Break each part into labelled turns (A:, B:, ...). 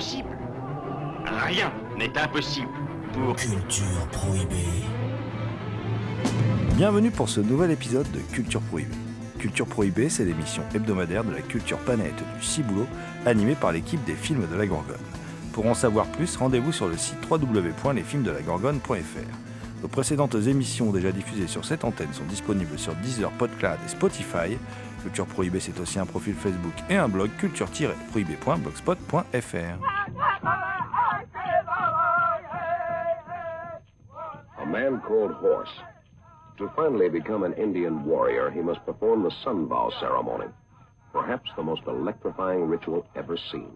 A: Rien n'est impossible pour...
B: Culture prohibée.
C: Bienvenue pour ce nouvel épisode de Culture Prohibée. Culture Prohibée, c'est l'émission hebdomadaire de la culture planète du Ciboulot, animée par l'équipe des films de la Gorgone. Pour en savoir plus, rendez-vous sur le site www.lesfilmsdelagorgone.fr. Nos précédentes émissions déjà diffusées sur cette antenne sont disponibles sur Deezer, Podcloud et Spotify. Culture Prohibée, c'est aussi un profil Facebook et un blog culture-prohibée.blogspot.fr.
D: called Horse. To finally become an Indian warrior, he must perform the sun vow ceremony, perhaps the most electrifying ritual ever seen.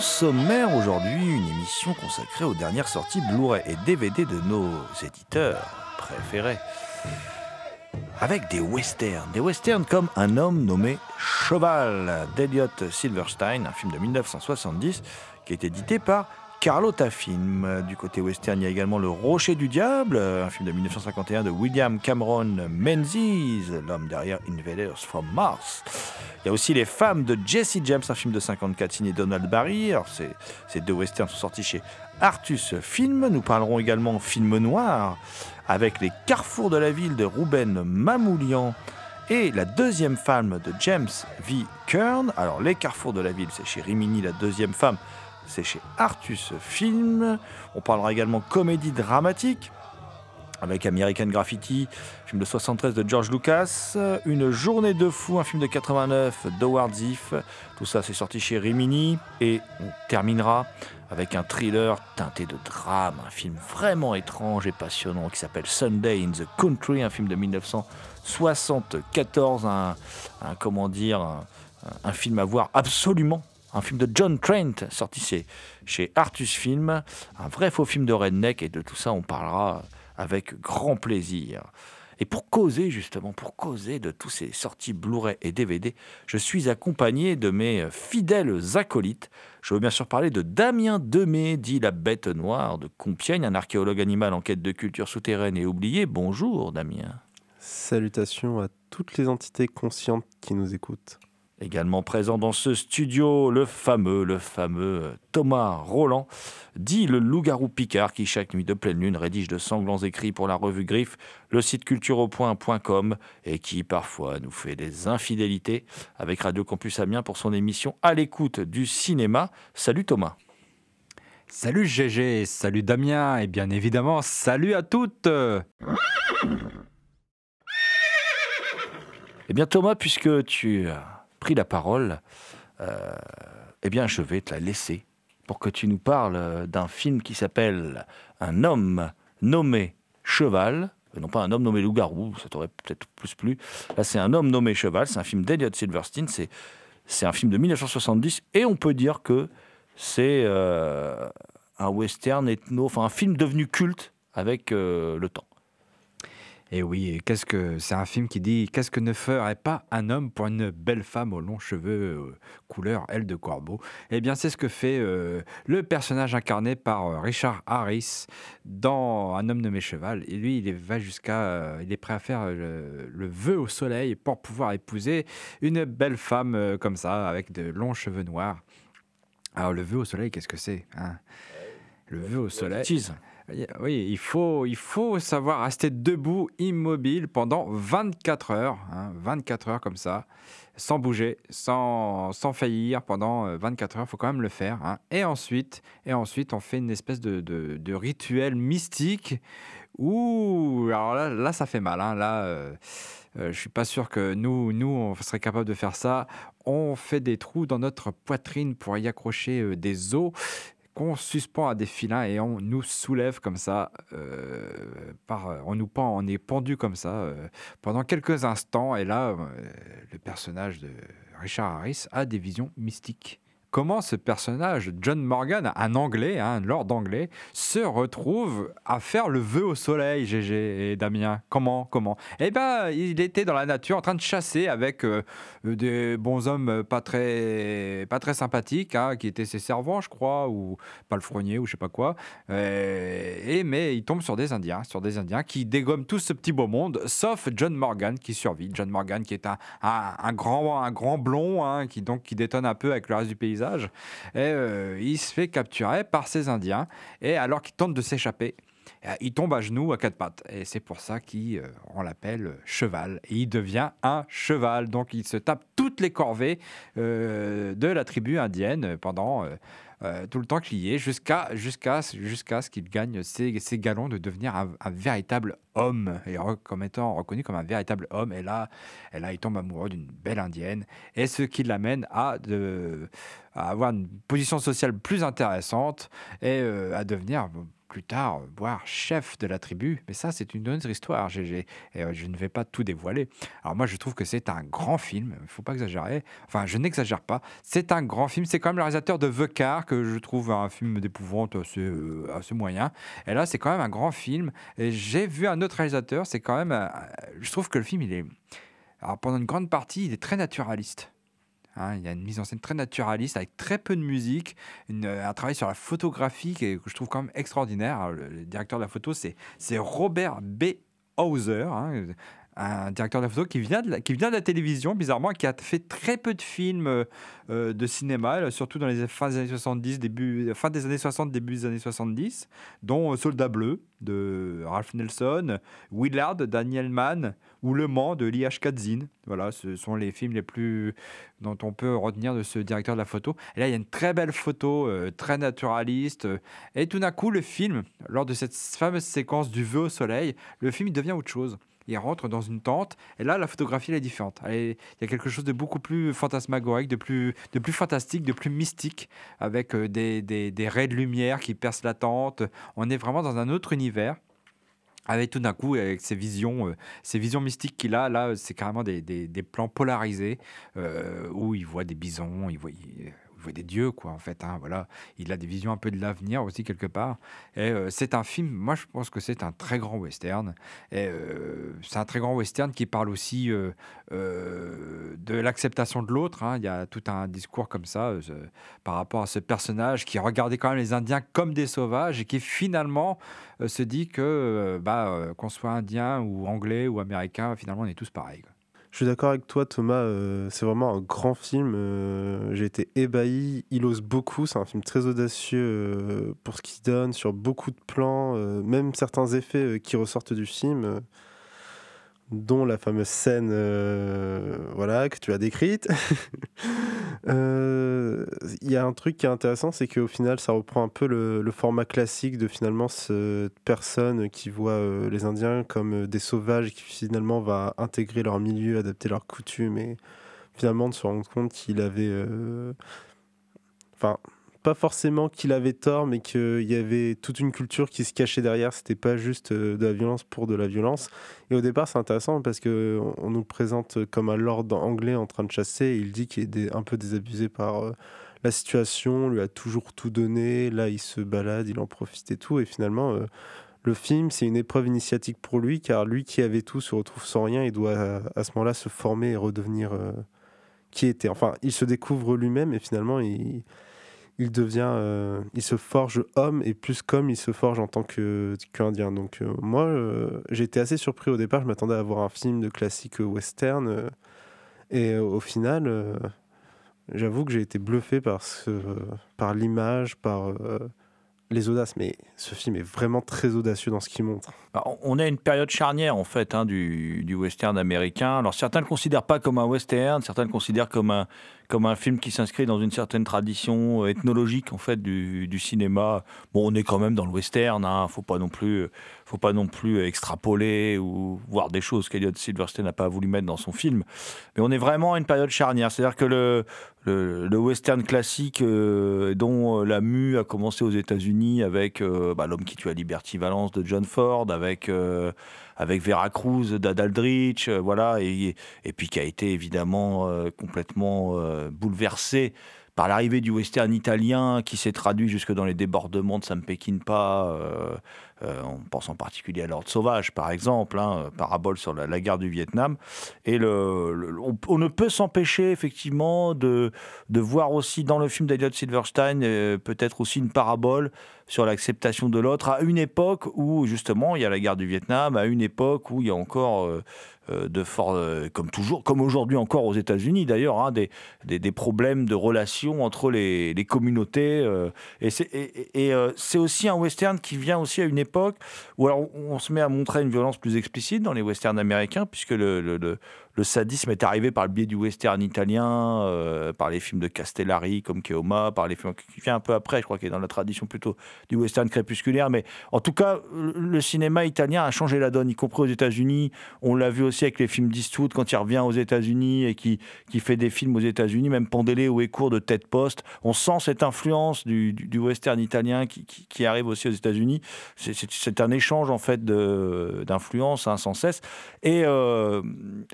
C: Sommaire aujourd'hui, une émission consacrée aux dernières sorties Blu-ray et DVD de nos éditeurs préférés. Avec des westerns, des westerns comme Un homme nommé Cheval d'Eliot Silverstein, un film de 1970 qui est édité par Carlotta Film. Du côté western, il y a également Le Rocher du Diable, un film de 1951 de William Cameron Menzies, l'homme derrière Invaders from Mars. Il y a aussi Les Femmes de Jesse James, un film de 54 signé Donald Barry. Ces deux westerns sont sortis chez Artus Film. Nous parlerons également film noir avec Les Carrefours de la ville de Ruben Mamoulian et La deuxième femme de James V. Kern. Alors, Les Carrefours de la ville, c'est chez Rimini, La deuxième femme, c'est chez Artus Film. On parlera également comédie dramatique avec American Graffiti, film de 73 de George Lucas, Une journée de fou, un film de 89 d'Howard Ziff. Tout ça, c'est sorti chez Rimini. Et on terminera avec un thriller teinté de drame, un film vraiment étrange et passionnant qui s'appelle Sunday in the Country, un film de 1974, un, comment dire, un film à voir absolument un film de John Trent sorti chez, chez Artus Film, un vrai faux film de redneck et de tout ça on parlera avec grand plaisir. Et pour causer justement, pour causer de tous ces sorties Blu-ray et DVD, je suis accompagné de mes fidèles acolytes. Je veux bien sûr parler de Damien Demey, dit la bête noire de Compiègne, un archéologue animal en quête de culture souterraine et oubliée. Bonjour Damien.
E: Salutations à toutes les entités conscientes qui nous écoutent.
C: Également présent dans ce studio, le fameux, le fameux Thomas Roland, dit le loup-garou Picard, qui chaque nuit de pleine lune rédige de sanglants écrits pour la revue Griffe, le site cultureaupoint.com, et qui parfois nous fait des infidélités avec Radio Campus Amiens pour son émission À l'écoute du cinéma. Salut Thomas.
F: Salut GG, salut Damien, et bien évidemment, salut à toutes
C: Eh bien Thomas, puisque tu pris la parole, euh, eh bien, je vais te la laisser pour que tu nous parles d'un film qui s'appelle Un homme nommé Cheval. Non pas un homme nommé loup-garou, ça t'aurait peut-être plus plu. Là, c'est un homme nommé Cheval. C'est un film d'Eliot Silverstein. C'est, c'est un film de 1970 et on peut dire que c'est euh, un western ethno, enfin un film devenu culte avec euh, le temps.
F: Et oui, et qu'est-ce que c'est un film qui dit qu'est-ce que ne ferait pas un homme pour une belle femme aux longs cheveux euh, couleur aile de corbeau? Eh bien, c'est ce que fait euh, le personnage incarné par euh, Richard Harris dans Un homme nommé cheval. Et lui, il est, va jusqu'à, euh, il est prêt à faire le, vœu au soleil pour pouvoir épouser une belle femme comme ça, avec de longs cheveux noirs. Alors, le vœu au soleil, qu'est-ce que c'est hein? Le vœu au soleil. Oui, il faut, il faut savoir rester debout, immobile pendant 24 heures, hein, 24 heures comme ça, sans bouger, sans, sans faillir pendant euh, 24 heures. Il faut quand même le faire. hein. Et ensuite, et ensuite, on fait une espèce de, de- rituel mystique où, alors là, ça fait mal. hein. Là, euh, euh, je suis pas sûr que nous, nous, on serait capable de faire ça. On fait des trous dans notre poitrine pour y accrocher euh, des os qu'on suspend à des filins et on nous soulève comme ça, euh, par, on nous pend, on est pendu comme ça euh, pendant quelques instants. Et là, euh, le personnage de Richard Harris a des visions mystiques. Comment ce personnage, John Morgan, un Anglais, hein, un Lord anglais, se retrouve à faire le vœu au soleil, GG et Damien Comment Comment? Eh bien, il était dans la nature en train de chasser avec euh, des bons hommes pas très, pas très sympathiques, hein, qui étaient ses servants, je crois, ou palefreniers, ou je sais pas quoi. Euh, et, mais il tombe sur des Indiens, sur des Indiens qui dégomment tout ce petit beau monde, sauf John Morgan qui survit. John Morgan qui est un, un, un grand, un grand blond, hein, qui, donc, qui détonne un peu avec le reste du paysage. Et euh, il se fait capturer par ces Indiens. Et alors qu'il tente de s'échapper, euh, il tombe à genoux à quatre pattes. Et c'est pour ça qu'on l'appelle euh, cheval. Et il devient un cheval. Donc il se tape toutes les corvées euh, de la tribu indienne pendant euh, euh, tout le temps qu'il y est, jusqu'à jusqu'à jusqu'à ce qu'il gagne ses, ses galons de devenir un, véritable homme, et comme étant reconnu comme un véritable homme. Et là, et là il tombe amoureux d'une belle indienne, et ce qui l'amène à, de, à avoir une position sociale plus intéressante et euh, à devenir plus tard, voire chef de la tribu. Mais ça, c'est une autre histoire, euh, je ne vais pas tout dévoiler. Alors moi, je trouve que c'est un grand film. Il ne faut pas exagérer. Enfin, je n'exagère pas. C'est un grand film. C'est quand même le réalisateur de The que je trouve un film d'épouvante assez, euh, moyen. Et là, c'est quand même un grand film. Et j'ai vu un autre réalisateur. C'est quand même... euh, je trouve que le film, il est... Alors pendant une grande partie, il est très naturaliste. Hein, il y a une mise en scène très naturaliste avec très peu de musique, euh, un travail sur la photographie que je trouve quand même extraordinaire. Le, directeur de la photo, c'est c'est Robert B. Hauser, hein, un directeur de la photo qui vient de la, qui vient de la télévision, bizarrement, qui a fait très peu de films euh, euh, de cinéma, surtout dans les fins des années 70, début, fin des années 60, début des années 70, dont euh, Soldat Bleu de Ralph Nelson, Willard de Daniel Mann ou Le Mans de Lee Katzin. Voilà, ce sont les films les plus dont on peut retenir de ce directeur de la photo. Et là, il y a une très belle photo, très naturaliste. et tout d'un coup, le film, lors de cette fameuse séquence du vœu au soleil, le film il devient autre chose. Il rentre dans une tente, et là, la photographie est différente. Il y a quelque chose de beaucoup plus fantasmagorique, de plus, de plus fantastique, de plus mystique, avec euh, des, des, des raies de lumière qui percent la tente. On est vraiment dans un autre univers avec tout d'un coup, avec ces visions, euh, visions mystiques qu'il a, là, c'est carrément des, des- des plans polarisés euh, où il voit des bisons, il voit, voit des dieux, quoi, en fait. hein, voilà. Il a des visions un peu de l'avenir aussi, quelque part. Et euh, c'est un film, moi, je pense que c'est un très grand western. Et euh, c'est un très grand western qui parle aussi euh, de l'acceptation de l'autre. hein. Il y a tout un discours comme ça par rapport à ce personnage qui regardait quand même les Indiens comme des sauvages et qui finalement se dit que bah, qu'on soit indien ou anglais ou américain, finalement on est tous pareils.
E: Je suis d'accord avec toi, Thomas. euh, c'est vraiment un grand film. euh, J'ai été ébahi. Il ose beaucoup. C'est un film très audacieux euh, pour ce qu'il donne sur beaucoup de plans, même certains effets qui ressortent du film, dont la fameuse scène, euh, voilà, que tu as décrite. Euh, Il y a un truc qui est intéressant, c'est qu'au final, ça reprend un peu le, format classique de finalement cette personne qui voit euh, les Indiens comme des sauvages qui finalement va intégrer leur milieu, adapter leurs coutumes et finalement se rendre compte qu'il avait. Enfin, pas forcément qu'il avait tort, mais qu'il y avait toute une culture qui se cachait derrière. C'était pas juste euh, de la violence pour de la violence. Et au départ, c'est intéressant parce que on- nous présente comme un lord anglais en train de chasser. Il dit qu'il est un peu désabusé par euh, la situation, on lui a toujours tout donné. Là, il se balade, il en profite et tout. Et finalement, euh, le film, c'est une épreuve initiatique pour lui, car lui qui avait tout se retrouve sans rien et doit à ce moment-là se former et redevenir qui était. Enfin, il se découvre lui-même et finalement, il, il devient, euh, il se forge homme et plus comme il se forge en tant que qu'Indien. Donc euh, moi, j'ai été assez surpris au départ. Je m'attendais à voir un film de classique western et au final, j'avoue que j'ai été bluffé par par l'image, par les audaces, mais ce film est vraiment très audacieux dans ce qu'il montre.
C: Bah, on a une période charnière en fait hein, du, western américain. Alors certains ne le considèrent pas comme un western, certains le considèrent comme un, film qui s'inscrit dans une certaine tradition ethnologique en fait du, cinéma. Bon, on est quand même dans le western, hein, faut pas non plus, faut pas non plus extrapoler ou voir des choses qu'Eliot Silverstein n'a pas voulu mettre dans son film. Mais on est vraiment à une période charnière, c'est-à-dire que le, western classique euh, dont la mue a commencé aux États-Unis avec euh, bah, l'homme qui tue à Liberty Valence de John Ford, avec euh, avec Veracruz d'Adaldrich, euh, voilà, et, puis qui a été évidemment euh, complètement euh, bouleversé par l'arrivée du western italien qui s'est traduit jusque dans les débordements de Sam Peckinpah, euh, on pense en particulier à l'ordre sauvage, par exemple, hein, parabole sur la, guerre du Vietnam. Et on, ne peut s'empêcher, effectivement, de, voir aussi dans le film d'Eliot Silverstein, peut-être aussi une parabole sur l'acceptation de l'autre à une époque où, justement, il y a la guerre du Vietnam, à une époque où il y a encore euh, euh, de fort, euh, comme toujours, comme aujourd'hui encore aux États-Unis d'ailleurs, hein, des, problèmes de relations entre les, les communautés. Euh, et, c'est aussi un western qui vient aussi à une époque où alors on, se met à montrer une violence plus explicite dans les westerns américains, puisque le sadisme est arrivé par le biais du western italien, euh, par les films de Castellari comme Keoma, par les films qui vient un peu après, je crois qu'il est dans la tradition plutôt du western crépusculaire. Mais en tout cas, le cinéma italien a changé la donne, y compris aux États-Unis. On l'a vu aussi avec les films d'Eastwood quand il revient aux États-Unis et qui, qui fait des films aux États-Unis, même Pandélé ou Écourt de Tête Poste. On sent cette influence du, western italien qui, qui, arrive aussi aux États-Unis. C'est un échange en fait d'influence hein, sans cesse. Et, euh,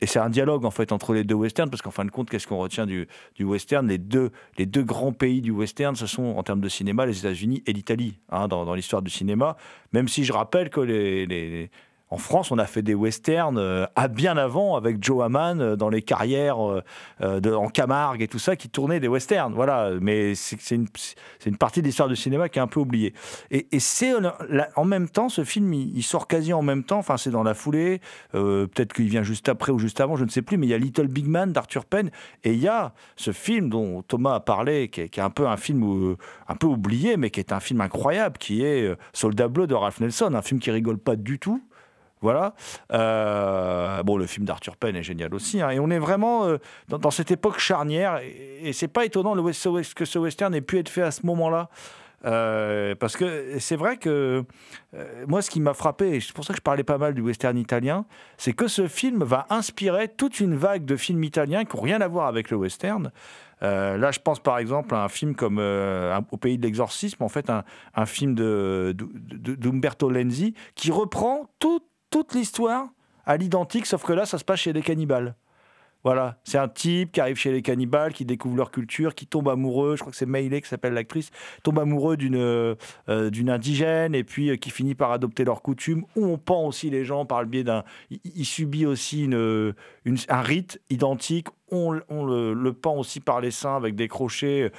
C: et c'est un dialogue en fait entre les deux westerns, parce qu'en fin de compte, qu'est-ce qu'on retient du, du, western? Les deux, les deux grands pays du western, ce sont en termes de cinéma les États-Unis et l'Italie, hein, dans, dans l'histoire du cinéma. Même si je rappelle que les, les, en France, on a fait des westerns euh, à bien avant avec Joe Hamann euh, dans les carrières euh, en Camargue et tout ça qui tournaient des westerns. Voilà, mais c'est une, partie de l'histoire du cinéma qui est un peu oubliée. Et, c'est en même temps, ce film, il, sort quasi en même temps. Enfin, c'est dans la foulée. Peut-être qu'il vient juste après ou juste avant, je ne sais plus. Mais il y a Little Big Man d'Arthur Penn et il y a ce film dont Thomas a parlé, qui est, un peu un film un peu oublié, mais qui est un film incroyable, qui est Soldat Bleu de Ralph Nelson, un film qui rigole pas du tout. Voilà. Euh, bon, le film d'Arthur Penn est génial aussi. Hein. et on est vraiment euh, dans, cette époque charnière. Et, c'est pas étonnant le, que ce western ait pu être fait à ce moment-là. Euh, parce que c'est vrai que moi, ce qui m'a frappé, et c'est pour ça que je parlais pas mal du western italien, c'est que ce film va inspirer toute une vague de films italiens qui n'ont rien à voir avec le western. là, je pense par exemple à un film comme Au pays de l'exorcisme, en fait, un, film d'Umberto de, de, Lenzi qui reprend tout toute l'histoire à l'identique, sauf que là, ça se passe chez les cannibales. Voilà, c'est un type qui arrive chez les cannibales, qui découvre leur culture, qui tombe amoureux, je crois que c'est Meiley qui s'appelle l'actrice, tombe amoureux d'une euh, d'une indigène et puis euh, qui finit par adopter leurs coutumes, où on pend aussi les gens par le biais d'un... Il, subit aussi une, un rite identique on, le, pend aussi par les seins avec des crochets.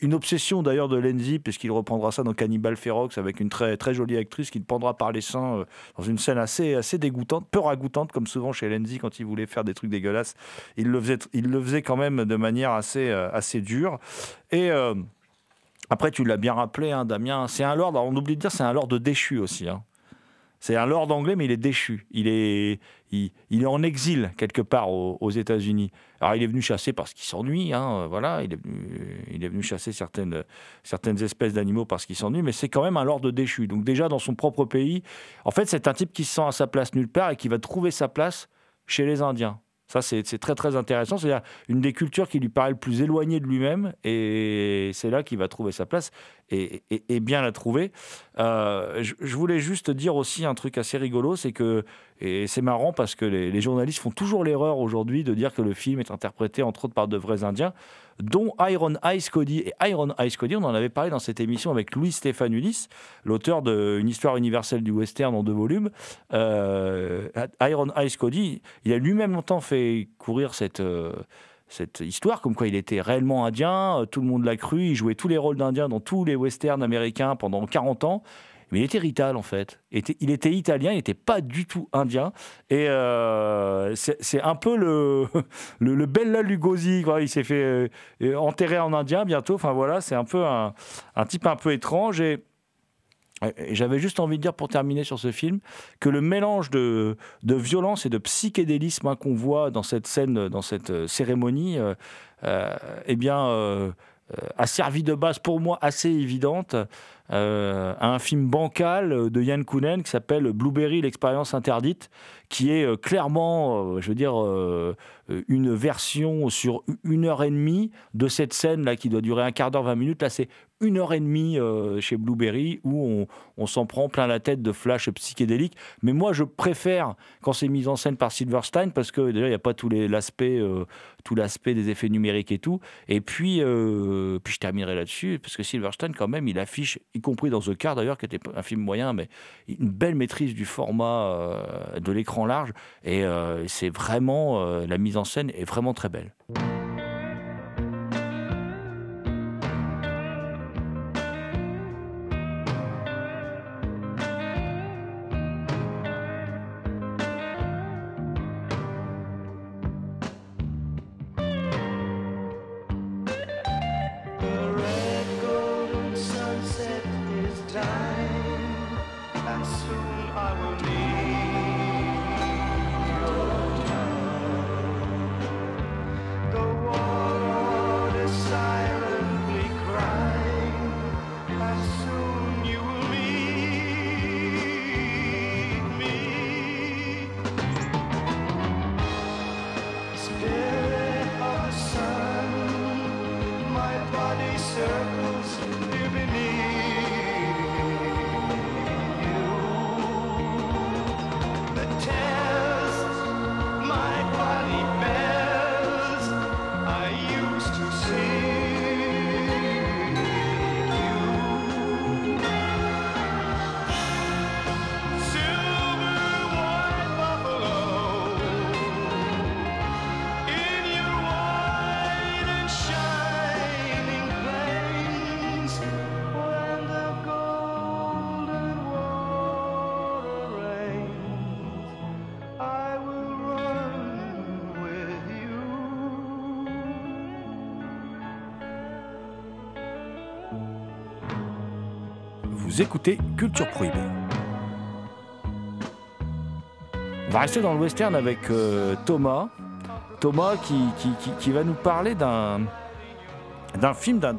C: Une obsession d'ailleurs de Lenzi, puisqu'il reprendra ça dans Cannibal Ferox avec une très, très jolie actrice qui le pendra par les seins euh, dans une scène assez, assez dégoûtante, peu ragoûtante, comme souvent chez Lenzi quand il voulait faire des trucs dégueulasses. Il le faisait, il le faisait quand même de manière assez, euh, assez dure. Et. Euh, après, tu l'as bien rappelé, hein, Damien, c'est un lord, on oublie de dire, c'est un lord déchu aussi. Hein. C'est un lord anglais, mais il est déchu. Il est, il, est en exil quelque part aux, États-Unis. Alors il est venu chasser parce qu'il s'ennuie, hein, voilà. Il est, venu, chasser certaines, certaines espèces d'animaux parce qu'il s'ennuie, mais c'est quand même un lord déchu. Donc déjà dans son propre pays, en fait c'est un type qui se sent à sa place nulle part et qui va trouver sa place chez les Indiens. Ça, c'est très très intéressant. C'est une des cultures qui lui paraît le plus éloignée de lui-même, et c'est là qu'il va trouver sa place et, bien la trouver. Euh, je, voulais juste dire aussi un truc assez rigolo, c'est que et c'est marrant parce que les, journalistes font toujours l'erreur aujourd'hui de dire que le film est interprété entre autres par de vrais Indiens. Dont Iron Ice Cody. Et Iron Ice Cody, on en avait parlé dans cette émission avec Louis Stéphane Ulysse, l'auteur d'une histoire universelle du western en deux volumes. Euh, Iron Ice Cody, il a lui-même longtemps fait courir cette. euh, cette histoire, comme quoi il était réellement indien, euh, tout le monde l'a cru, il jouait tous les rôles d'indien dans tous les westerns américains pendant 40 ans, mais il était rital en fait. Il était, italien, il n'était pas du tout indien, et euh, c'est un peu le, le, le Bella Lugosi, quoi. il s'est fait euh, enterrer en indien bientôt, enfin voilà, c'est un peu un, type un peu étrange, et J'avais juste envie de dire pour terminer sur ce film que le mélange de, violence et de psychédélisme hein, qu'on voit dans cette scène, dans cette euh, cérémonie, euh, euh, eh bien, euh, euh, a servi de base pour moi assez évidente euh, à un film bancal de Yann Kounen qui s'appelle Blueberry, l'expérience interdite, qui est euh, clairement, euh, je veux dire, euh, une version sur une heure et demie de cette scène là qui doit durer un quart d'heure, 20 minutes. Là, c'est une heure et demie euh, chez Blueberry où on, s'en prend plein la tête de flash psychédéliques. Mais moi, je préfère quand c'est mis en scène par Silverstein parce que déjà, il n'y a pas tout les- l'aspect euh, tout l'aspect des effets numériques et tout. Et puis, euh, puis je terminerai là-dessus parce que Silverstein, quand même, il affiche, y compris dans The Car d'ailleurs, qui était un film moyen, mais une belle maîtrise du format de l'écran large. Et c'est vraiment, la mise en scène est vraiment très belle.
G: Soon I will need
C: Vous écoutez Culture Prohibée. On va rester dans le western avec euh, Thomas. Thomas qui, qui, qui- qui va nous parler d'un d'un film d'un-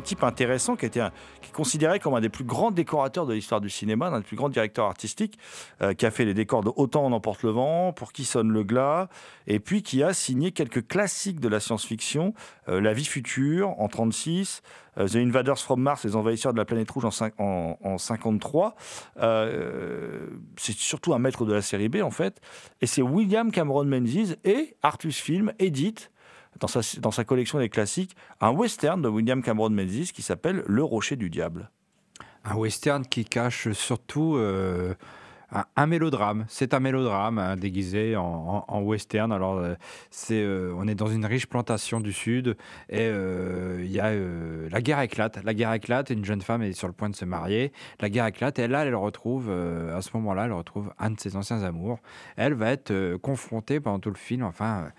C: type intéressant qui, était un- considéré comme un des plus grands décorateurs de l'histoire du cinéma, un des plus grands directeurs artistiques, euh, qui a fait les décors de Autant on emporte le vent, Pour qui sonne le glas, et puis qui a signé quelques classiques de la science-fiction, euh, La vie future en 36, euh, The Invaders from Mars, les envahisseurs de la planète rouge en, cin- en, en 53. Euh, c'est surtout un maître de la série B en fait. Et c'est William Cameron Menzies et Artus Film édite dans sa, collection des classiques un western de William Cameron Menzies qui s'appelle Le Rocher du Diable.
F: Un western qui cache surtout euh, un, mélodrame. C'est un mélodrame hein, déguisé en, western. Alors, euh, euh, on est dans une riche plantation du sud et il y a la guerre éclate. La guerre éclate. Une jeune femme est sur le point de se marier. La guerre éclate et là, elle retrouve à ce moment-là, elle retrouve un de ses anciens amours. Elle va être confrontée pendant tout le film, enfin,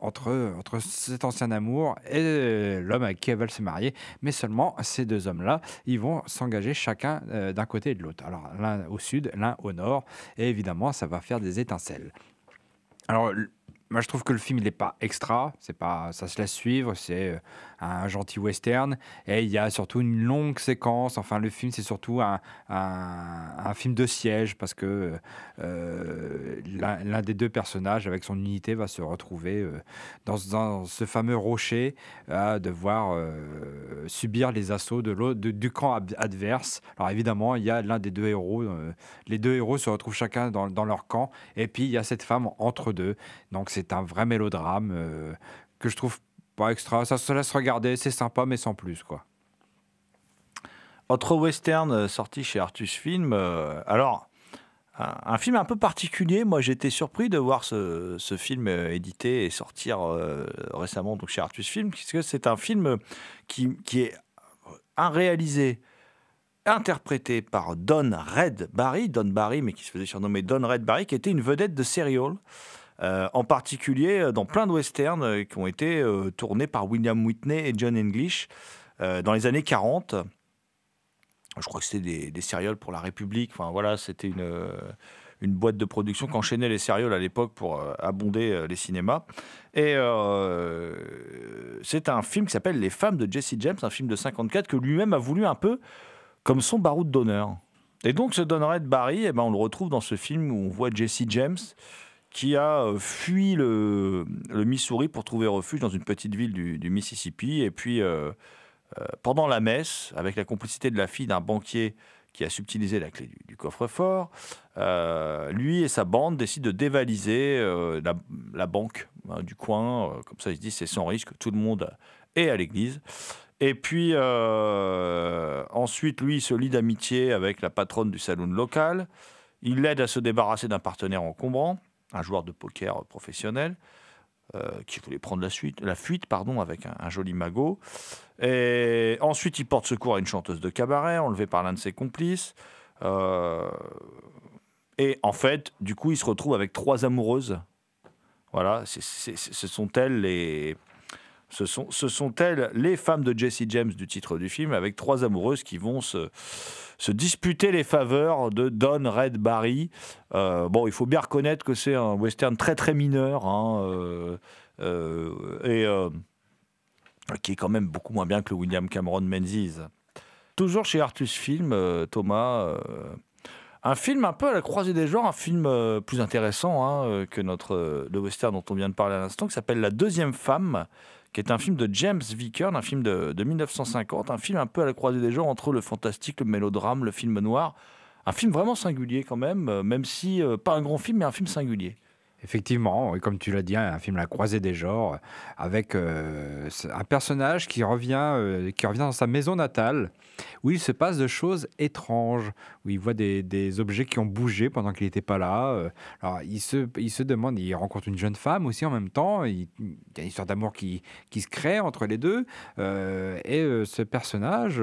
F: entre entre cet ancien amour et l'homme avec qui elle va se marier. Mais seulement ces deux hommes-là, ils vont s'engager chacun euh, d'un côté et de l'autre. Alors l'un au sud, l'un au nord, et évidemment, ça va faire des étincelles. Alors, moi, je trouve que le film, il n'est pas extra, c'est pas, ça se laisse suivre, c'est euh, un gentil western, et il y a surtout une longue séquence. Enfin, le film, c'est surtout un, un- film de siège, parce que euh, l'un des deux personnages, avec son unité, va se retrouver euh, dans, dans ce fameux rocher, à devoir euh, subir les assauts de l'autre- du camp ad- adverse. Alors, évidemment, il y a l'un des deux héros, euh, les deux héros se retrouvent chacun dans, dans leur camp, et puis il y a cette femme entre deux. Donc c'est un vrai mélodrame euh, que je trouve extra. Ça se laisse regarder, c'est sympa, mais sans plus, quoi.
C: Autre western euh, sorti chez Artus Film. euh, alors, un, film un peu particulier. Moi, j'étais surpris de voir ce, ce film euh, édité et sortir récemment donc chez Artus Film, puisque c'est un film qui, qui est un réalisé, interprété par Don Red Barry, Don Barry, mais qui se faisait surnommer Don Red Barry, qui était une vedette de Serial. Euh, en particulier euh, dans plein de westerns euh, qui ont été tournés par William Whitney et John English dans les années 40 je crois que c'était des, des céréales pour la République. Enfin voilà, c'était une, une boîte de production qu'enchaînait les céréales à l'époque pour abonder les cinémas. Et c'est un film qui s'appelle Les femmes de Jesse James, un film de 54 que lui-même a voulu un peu comme son baroud d'honneur. Et donc ce Don Red Barry, eh ben, on le retrouve dans ce film où on voit Jesse James qui a euh, fui le, Missouri pour trouver refuge dans une petite ville du, Mississippi. Et puis, euh, euh, pendant la messe, avec la complicité de la fille d'un banquier qui a subtilisé la clé du, coffre-fort, lui et sa bande décident de dévaliser la, banque hein, du coin. Comme ça, ils se disent c'est sans risque, tout le monde est à l'église. Et puis ensuite, lui, il se lie d'amitié avec la patronne du saloon local. Il l'aide à se débarrasser d'un partenaire encombrant, un joueur de poker professionnel, euh, qui voulait prendre la, suite, la fuite pardon, avec un, joli magot. Et ensuite, il porte secours à une chanteuse de cabaret, enlevée par l'un de ses complices. Euh, et en fait, du coup, il se retrouve avec trois amoureuses. Voilà, ce sont elles les. Ce sont, elles les femmes de Jesse James du titre du film, avec trois amoureuses qui vont se, se disputer les faveurs de Don Red Barry. Euh, bon, il faut bien reconnaître que c'est un western très très mineur, hein, euh, euh, et qui est quand même beaucoup moins bien que le William Cameron Menzies. Toujours chez Artus Film, Thomas, un film un peu à la croisée des genres, un film plus intéressant hein, que notre le western dont on vient de parler à l'instant, qui s'appelle La deuxième femme, qui est un film de James Vickern, un film de, de 1950, un film un peu à la croisée des genres entre le fantastique, le mélodrame, le film noir. Un film vraiment singulier quand même, euh, même si euh, pas un grand film, mais un film singulier.
F: Effectivement, et comme tu l'as dit, un film la croisée des genres, avec euh, un personnage qui revient, euh, qui revient dans sa maison natale, où il se passe de choses étranges, où il voit des, objets qui ont bougé pendant qu'il n'était pas là. euh. Alors, il se, il se demande, il rencontre une jeune femme aussi en même temps, il, y a une histoire d'amour qui, qui se crée entre les deux, et ce personnage...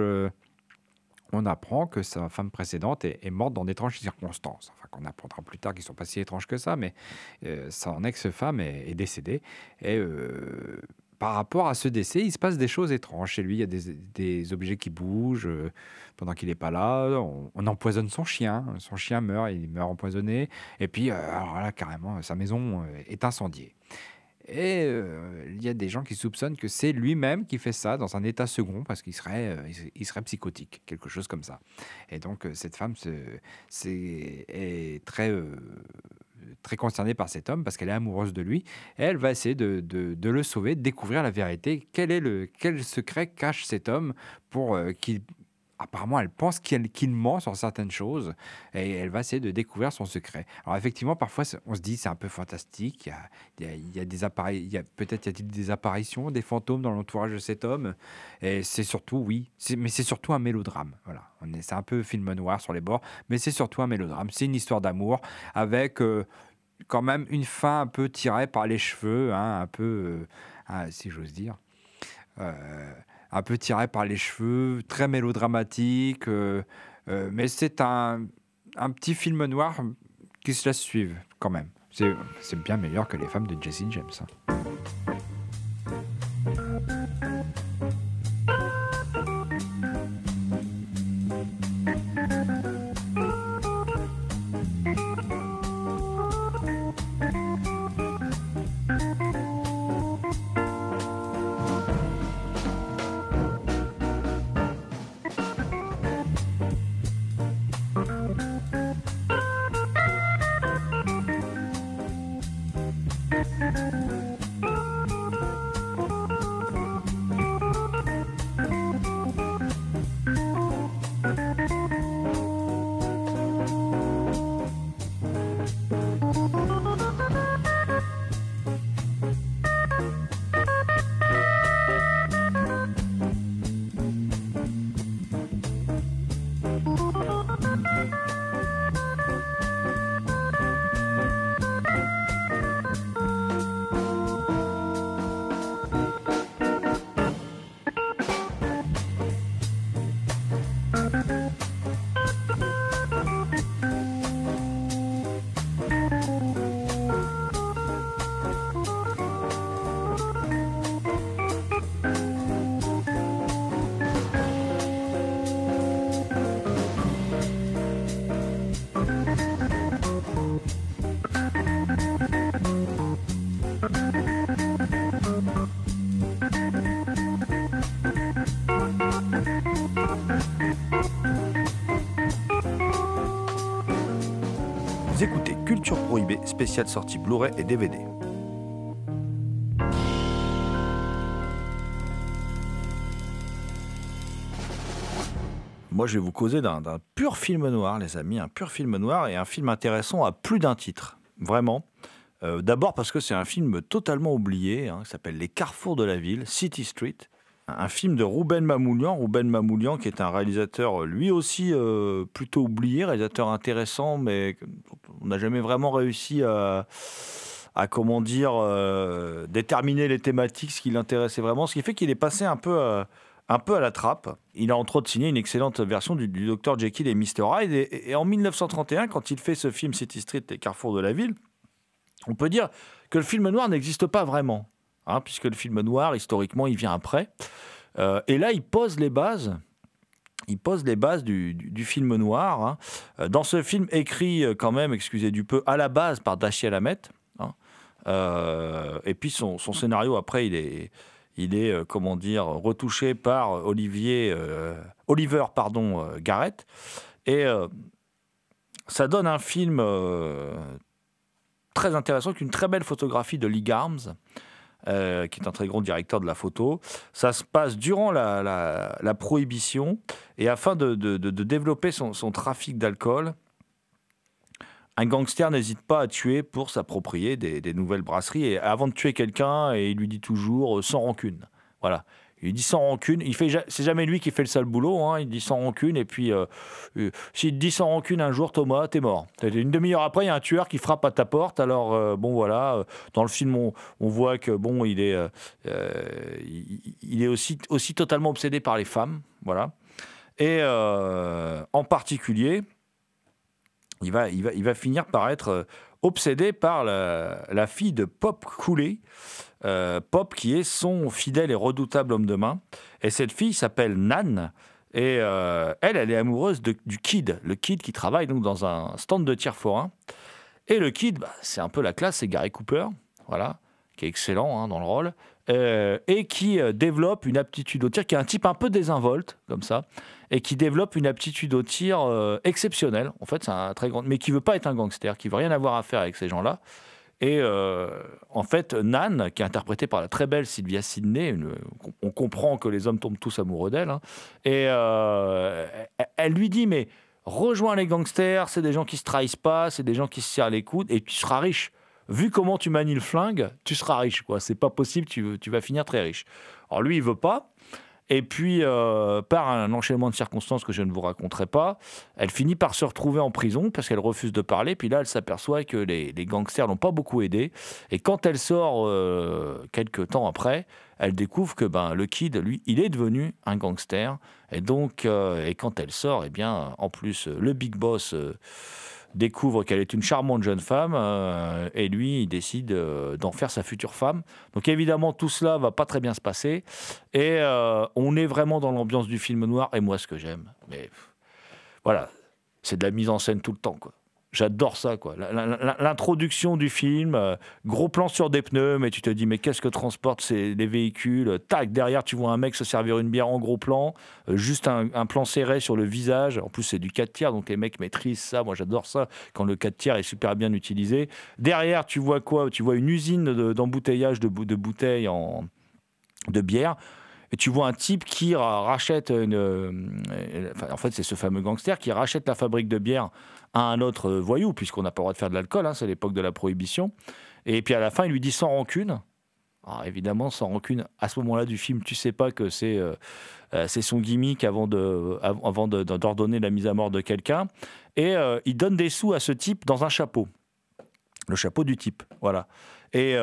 F: on apprend que sa femme précédente est, morte dans d'étranges circonstances. Enfin, qu'on apprendra plus tard qu'ils sont pas si étranges que ça, mais euh, son ex-femme est, décédée. Et euh, par rapport à ce décès, il se passe des choses étranges. Chez lui, il y a des, objets qui bougent euh, pendant qu'il n'est pas là. On, on empoisonne son chien. Son chien meurt, il meurt empoisonné. Et puis, euh, alors là, carrément, sa maison est incendiée. Et il y a des gens qui soupçonnent que c'est lui-même qui fait ça dans un état second parce qu'il serait, il se- il serait psychotique, quelque chose comme ça. Et donc cette femme se, est très, très concernée par cet homme parce qu'elle est amoureuse de lui. Et elle va essayer de, de- le sauver, de découvrir la vérité. Quel, est le, quel secret cache cet homme pour qu'il... Apparemment, elle pense qu'il ment sur certaines choses et elle va essayer de découvrir son secret. Alors effectivement, parfois, on se dit c'est un peu fantastique. Il y a, il y a- des appareils, peut-être y a-t-il des apparitions, des fantômes dans l'entourage de cet homme. Et c'est surtout, oui, mais c'est surtout un mélodrame. Voilà, c'est un peu film noir sur les bords, mais c'est surtout un mélodrame. C'est une histoire d'amour avec euh, quand même une fin un peu tirée par les cheveux, hein, un peu, euh, ah, si j'ose dire. Euh, un peu tiré par les cheveux, très mélodramatique, euh, euh, mais c'est un, un petit film noir qui se laisse suivre quand même. C'est bien meilleur que les femmes de Jesse James.
C: Blu-ray et DVD. Moi, je vais vous causer d'un d'un pur film noir, les amis, un pur film noir et un film intéressant à plus d'un titre, vraiment. Euh, D'abord parce que c'est un film totalement oublié, hein, qui s'appelle Les Carrefours de la ville, City Street. Un film de Rouben Mamoulian, Rouben Mamoulian qui est un réalisateur lui aussi euh, plutôt oublié, réalisateur intéressant, mais on n'a jamais vraiment réussi à, à comment dire, euh, déterminer les thématiques, ce qui l'intéressait vraiment, ce qui fait qu'il est passé un peu, euh, un peu à la trappe. Il a entre autres signé une excellente version du, Dr Jekyll et Mr Hyde, et, et en 1931, quand il fait ce film City Street, les carrefours de la ville, on peut dire que le film noir n'existe pas vraiment, hein, puisque le film noir, historiquement, il vient après. Euh, et là, il pose les bases. Il pose les bases du, du- film noir. hein. Euh, Dans ce film écrit euh, quand même, excusez du peu, à la base par Dashiell Hammett. hein. Et puis son, son scénario après, il est, il est comment dire, retouché par Olivier, Oliver pardon, Garrett. Et ça donne un film très intéressant, avec une très belle photographie de Lee Garms, euh, qui est un très grand directeur de la photo. Ça se passe durant la, prohibition, et afin de, développer son, trafic d'alcool, un gangster n'hésite pas à tuer pour s'approprier des, nouvelles brasseries. Et avant de tuer quelqu'un, il lui dit toujours euh, sans rancune. Voilà. Il dit sans rancune. Il fait, c'est jamais lui qui fait le sale boulot. hein. Il dit sans rancune. Et puis, euh, euh, s'il dit sans rancune un jour, Thomas, t'es mort. Une demi-heure après, il y a un tueur qui frappe à ta porte. Alors, euh, bon, voilà. Dans le film, on, voit que, bon, il est, il, est aussi, aussi totalement obsédé par les femmes. Voilà. Et en particulier, il va, il, va, il va finir par être obsédé par la, la fille de Pop Cooley. Euh, Pop qui est son fidèle et redoutable homme de main. Et cette fille s'appelle Nan. Et euh, elle, elle est amoureuse du kid, le kid qui travaille donc dans un stand de tir forain. Et le kid, bah, c'est un peu la classe, c'est Gary Cooper, voilà, qui est excellent hein, dans le rôle, euh, et qui développe une aptitude au tir, qui est un type un peu désinvolte, comme ça, et qui développe une aptitude au tir exceptionnelle. En fait, c'est un très grand, mais qui veut pas être un gangster, qui veut rien avoir à faire avec ces gens-là. Et euh, en fait, Nan, qui est interprétée par la très belle Sylvia Sidney, on comprend que les hommes tombent tous amoureux d'elle, hein, et euh, elle- elle lui dit, mais rejoins les gangsters, c'est des gens qui se trahissent pas, c'est des gens qui se serrent les coudes, et tu seras riche. Vu comment tu manies le flingue, tu seras riche, quoi. C'est pas possible, tu, tu vas finir très riche. Alors lui, il veut pas. Et puis, euh, par un enchaînement de circonstances que je ne vous raconterai pas, elle finit par se retrouver en prison parce qu'elle refuse de parler. Puis là, elle s'aperçoit que les, les gangsters l'ont pas beaucoup aidé. Et quand elle sort euh, quelques temps après, elle découvre que ben, le kid, lui, il est devenu un gangster. Et donc, euh, et quand elle sort, eh bien, en plus, le big boss découvre qu'elle est une charmante jeune femme euh, et lui, il décide euh, d'en faire sa future femme. Donc évidemment, tout cela va pas très bien se passer et euh, on est vraiment dans l'ambiance du film noir et moi, ce que j'aime, mais voilà, c'est de la mise en scène tout le temps, quoi. J'adore ça, quoi. L'introduction du film, euh, gros plan sur des pneus, mais tu te dis, mais qu'est-ce que transportent ces, les véhicules? Tac, derrière, tu vois un mec se servir une bière en gros plan, euh, juste un, plan serré sur le visage. En plus, c'est du 4 tiers, donc les mecs maîtrisent ça. Moi, j'adore ça quand le 4 tiers est super bien utilisé. Derrière, tu vois quoi? Tu vois une usine de- d'embouteillage de, de bouteilles en, de bière. Et tu vois un type qui ra- rachète une. euh, en fait, c'est ce fameux gangster qui rachète la fabrique de bière à un autre euh, voyou, puisqu'on n'a pas le droit de faire de l'alcool, hein, c'est l'époque de la prohibition. Et puis à la fin, il lui dit sans rancune. Alors évidemment, sans rancune, à ce moment-là du film, tu sais pas que c'est euh, son gimmick avant de av- avant d'ordonner la mise à mort de quelqu'un. Et il donne des sous à ce type dans un chapeau, le chapeau du type, voilà. Et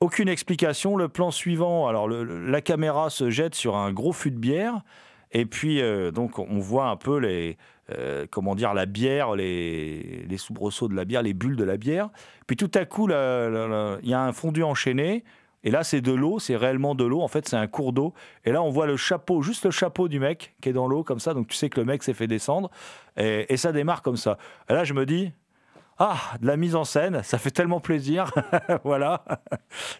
C: aucune explication. Le plan suivant, alors la caméra se jette sur un gros fût de bière. Et puis, euh, donc, on voit un peu les, euh, comment dire, la bière, les, les soubresauts de la bière, les bulles de la bière. Puis tout à coup, il y a un fondu enchaîné. Et là, c'est de l'eau, c'est réellement de l'eau. En fait, c'est un cours d'eau. Et là, on voit le chapeau, juste le chapeau du mec qui est dans l'eau comme ça. Donc, tu sais que le mec s'est fait descendre. Et, et ça démarre comme ça. Et là, je me dis, ah, de la mise en scène, ça fait tellement plaisir. voilà.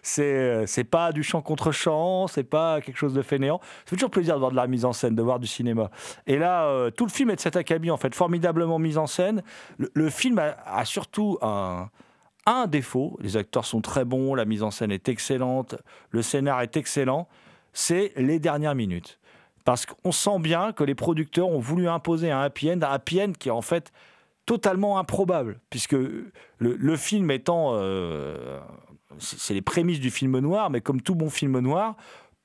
C: C'est c'est pas du chant contre chant, c'est pas quelque chose de fainéant. Ça fait toujours plaisir de voir de la mise en scène, de voir du cinéma. Et là, euh, tout le film est de cet acabit, en fait, formidablement mis en scène. Le, le film a, a surtout un, un défaut. Les acteurs sont très bons, la mise en scène est excellente, le scénar est excellent. C'est les dernières minutes. Parce qu'on sent bien que les producteurs ont voulu imposer un happy end, un happy end qui est en fait totalement improbable, puisque le, film étant... euh, c'est les prémices du film noir, mais comme tout bon film noir,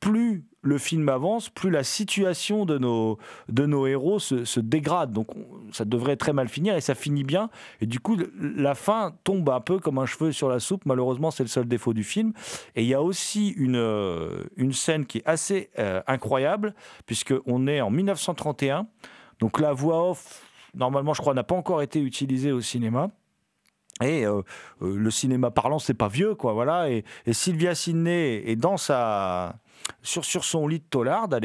C: plus le film avance, plus la situation de nos, de nos héros se, dégrade. Donc on- ça devrait très mal finir et ça finit bien. Et du coup, la fin tombe un peu comme un cheveu sur la soupe. Malheureusement, c'est le seul défaut du film. Et il y a aussi une, euh, une scène qui est assez euh, incroyable, puisqu'on est en 1931. Donc la voix off, normalement, je crois, n'a pas encore été utilisée au cinéma. Et euh, euh, le cinéma parlant, c'est pas vieux, quoi, voilà. Et, et Sylvia Sidney est dans sa sur, sur son lit de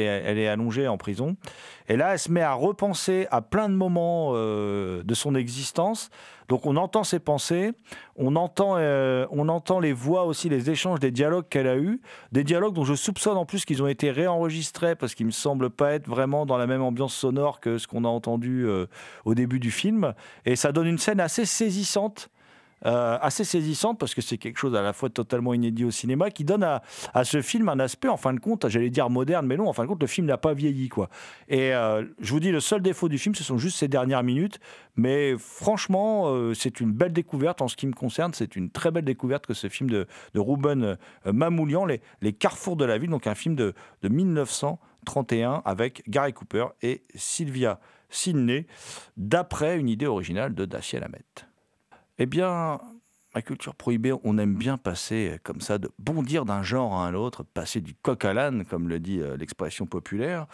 C: est, elle est allongée en prison. Et là, elle se met à repenser à plein de moments euh, de son existence. Donc, on entend ses pensées, on entend, euh, on entend les voix aussi, les échanges, des dialogues qu'elle a eus. Des dialogues dont je soupçonne en plus qu'ils ont été réenregistrés parce qu'ils me semblent pas être vraiment dans la même ambiance sonore que ce qu'on a entendu euh, au début du film. Et ça donne une scène assez saisissante. Euh, assez saisissante parce que c'est quelque chose à la fois totalement inédit au cinéma qui donne à, à ce film un aspect en fin de compte j'allais dire moderne mais non en fin de compte le film n'a pas vieilli quoi. Et euh, je vous dis le seul défaut du film ce sont juste ces dernières minutes mais franchement euh, c'est une belle découverte en ce qui me concerne c'est une très belle découverte que ce film de, de Ruben euh, Mamoulian les, les carrefours de la ville donc un film de, de 1931 avec Gary Cooper et Sylvia Sidney d'après une idée originale de Daciel Hamet eh bien, à Culture Prohibée, on aime bien passer comme ça, de bondir d'un genre à un autre, passer du coq à l'âne, comme le dit euh, l'expression populaire.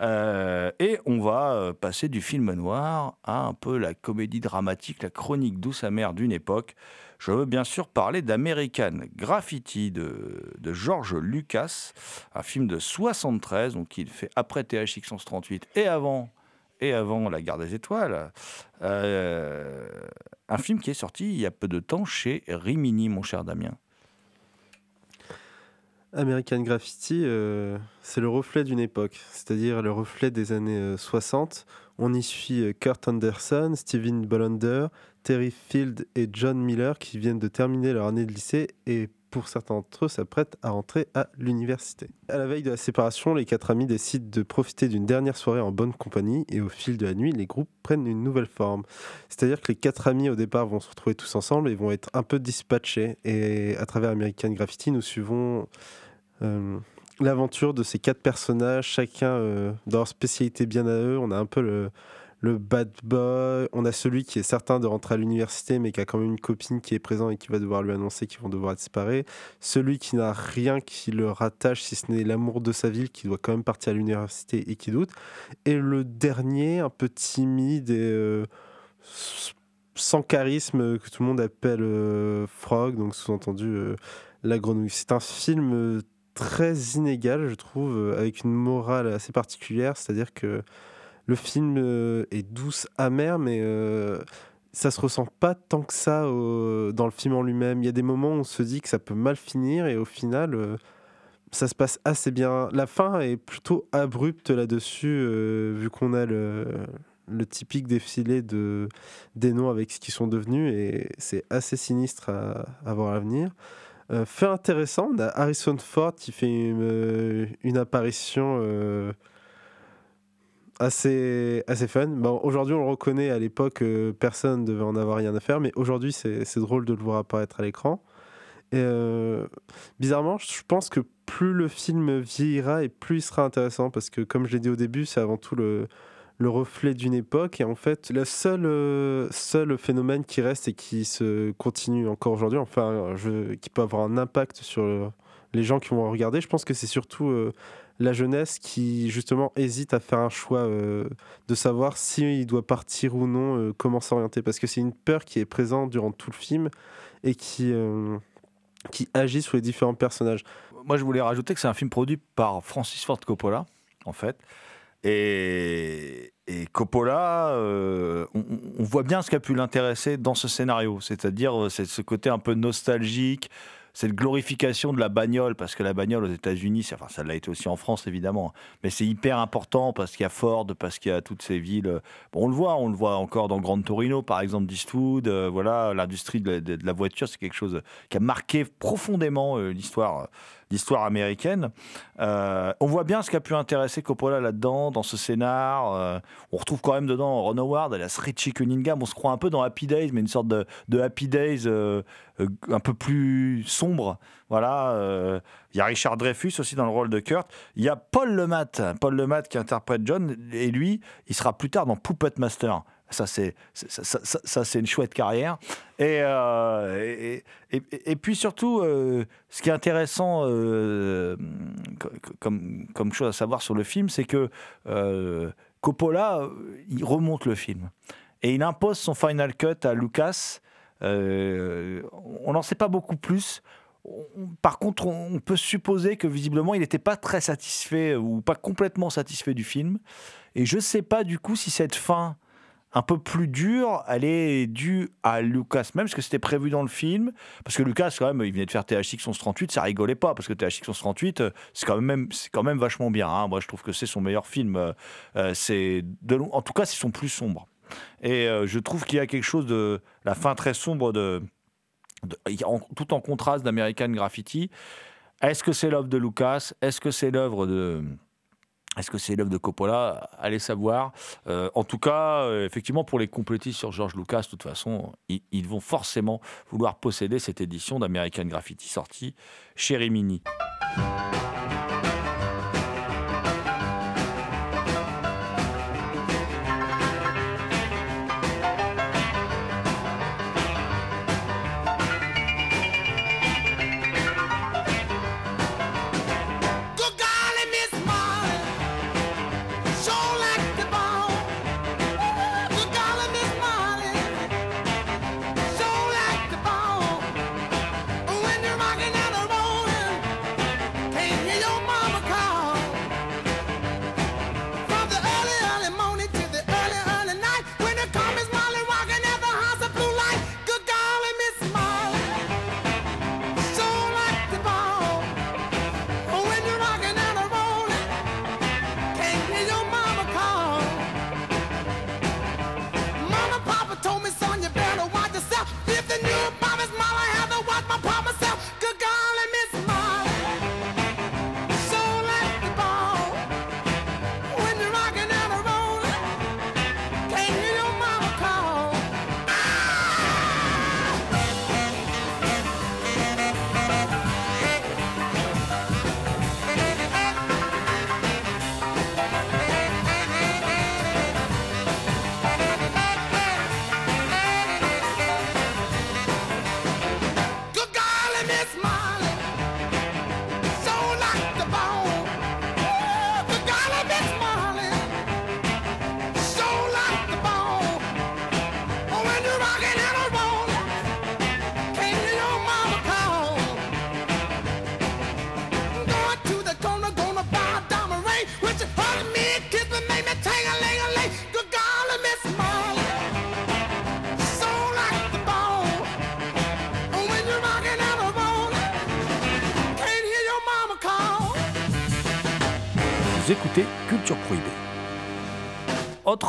C: Euh, et on va euh, passer du film noir à un peu la comédie dramatique, la chronique douce amère d'une époque. Je veux bien sûr parler d'American Graffiti de, George Lucas, un film de 73, donc il fait après THX 1138 et avant, et avant La Guerre des Étoiles. Euh, un film qui est sorti il y a peu de temps chez Rimini, mon cher Damien.
E: American Graffiti, euh, c'est le reflet d'une époque, c'est-à-dire le reflet des années euh, 60. On y suit euh, Kurt Anderson, Steven Bolander, Terry Field et John Miller qui viennent de terminer leur année de lycée et pour certains d'entre eux s'apprêtent à rentrer à l'université. À la veille de la séparation, les quatre amis décident de profiter d'une dernière soirée en bonne compagnie et au fil de la nuit, les groupes prennent une nouvelle forme. C'est-à-dire que les quatre amis au départ vont se retrouver tous ensemble et vont être un peu dispatchés. Et à travers American Graffiti, nous suivons euh, l'aventure de ces quatre personnages, chacun euh, dans leur spécialité bien à eux. On a un peu le, le bad boy, on a celui qui est certain de rentrer à l'université mais qui a quand même une copine qui est présente et qui va devoir lui annoncer qu'ils vont devoir séparés. Celui qui n'a rien qui le rattache si ce n'est l'amour de sa ville qui doit quand même partir à l'université et qui doute. Et le dernier, un peu timide et euh, sans charisme que tout le monde appelle euh, Frog, donc sous-entendu euh, la grenouille. C'est un film euh, très inégal, je trouve, euh, avec une morale assez particulière, c'est-à-dire que le film euh, est douce, amer, mais euh, ça se ressent pas tant que ça dans le film en lui-même. Il y a des moments où on se dit que ça peut mal finir et au final, euh, ça se passe assez bien. La fin est plutôt abrupte là-dessus, euh, vu qu'on a le, typique défilé de, des noms avec ce qu'ils sont devenus et c'est assez sinistre à, voir à l'avenir. Euh, fait intéressant, on a Harrison Ford qui fait une, apparition assez, assez fun. Bon, aujourd'hui, on le reconnaît, à l'époque, euh, personne ne devait en avoir rien à faire, mais aujourd'hui, c'est drôle de le voir apparaître à l'écran. Euh, bizarrement, je pense que plus le film vieillira et plus il sera intéressant, parce que comme je l'ai dit au début, c'est avant tout le, le reflet d'une époque. Et en fait, le seul, euh, seul phénomène qui reste et qui se continue encore aujourd'hui, enfin, qui peut avoir un impact sur le- les gens qui vont regarder, je pense que c'est surtout euh, la jeunesse qui, justement, hésite à faire un choix euh, de savoir s'il doit partir ou non, euh, comment s'orienter. Parce que c'est une peur qui est présente durant tout le film et qui, euh, qui agit sur les différents personnages.
C: Moi, je voulais rajouter que c'est un film produit par Francis Ford Coppola, en fait. Et, Coppola, on, on voit bien ce qui a pu l'intéresser dans ce scénario, c'est-à-dire c'est ce côté un peu nostalgique, cette glorification de la bagnole, parce que la bagnole aux États-Unis, enfin ça l'a été aussi en France évidemment, mais c'est hyper important parce qu'il y a Ford, parce qu'il y a toutes ces villes. euh, Bon, on le voit, on le voit encore dans Grand Torino, par exemple, d'Eastwood. euh, voilà, l'industrie de, la- de- de la voiture, c'est quelque chose qui a marqué profondément euh, l'histoire, l'histoire américaine. Euh, on voit bien ce qui a pu intéresser Coppola là-dedans, dans ce scénar. euh, on retrouve quand même dedans Ron Howard, alias Richie Cunningham. On se croit un peu dans Happy Days, mais une sorte de, Happy Days euh, un peu plus sombre. Voilà. Il y a Richard Dreyfus aussi dans le rôle de Kurt. Il y a Paul Lemat, Paul Lemat qui interprète John, et lui, il sera plus tard dans Puppet Master. Ça, c'est ça, une chouette carrière. Et, euh, et, puis surtout, euh, ce qui est intéressant euh, co- co- comme, comme chose à savoir sur le film, c'est que Coppola, il remonte le film. Et il impose son final cut à Lucas. On n'en sait pas beaucoup plus. Par contre, on peut supposer que visiblement, il n'était pas très satisfait ou pas complètement satisfait du film. Et je ne sais pas du coup si cette fin un peu plus dure, elle est due à Lucas même, parce que c'était prévu dans le film. Parce que Lucas, quand même, il venait de faire THX 1138, ça rigolait pas, parce que THX 1138, euh, c'est quand même, c'est quand même vachement bien. hein. Moi, je trouve que c'est son meilleur film. euh, euh, en tout cas, c'est son plus sombre. Et je trouve qu'il y a quelque chose de la fin très sombre de, tout en contraste d'American Graffiti. Est-ce que c'est l'œuvre de Lucas? Est-ce que c'est l'œuvre de est-ce que c'est l'œuvre de Coppola? Allez savoir. Euh, en tout cas, euh, effectivement, pour les complétistes sur George Lucas, de toute façon, ils, vont forcément vouloir posséder cette édition d'American Graffiti sortie chez Rimini.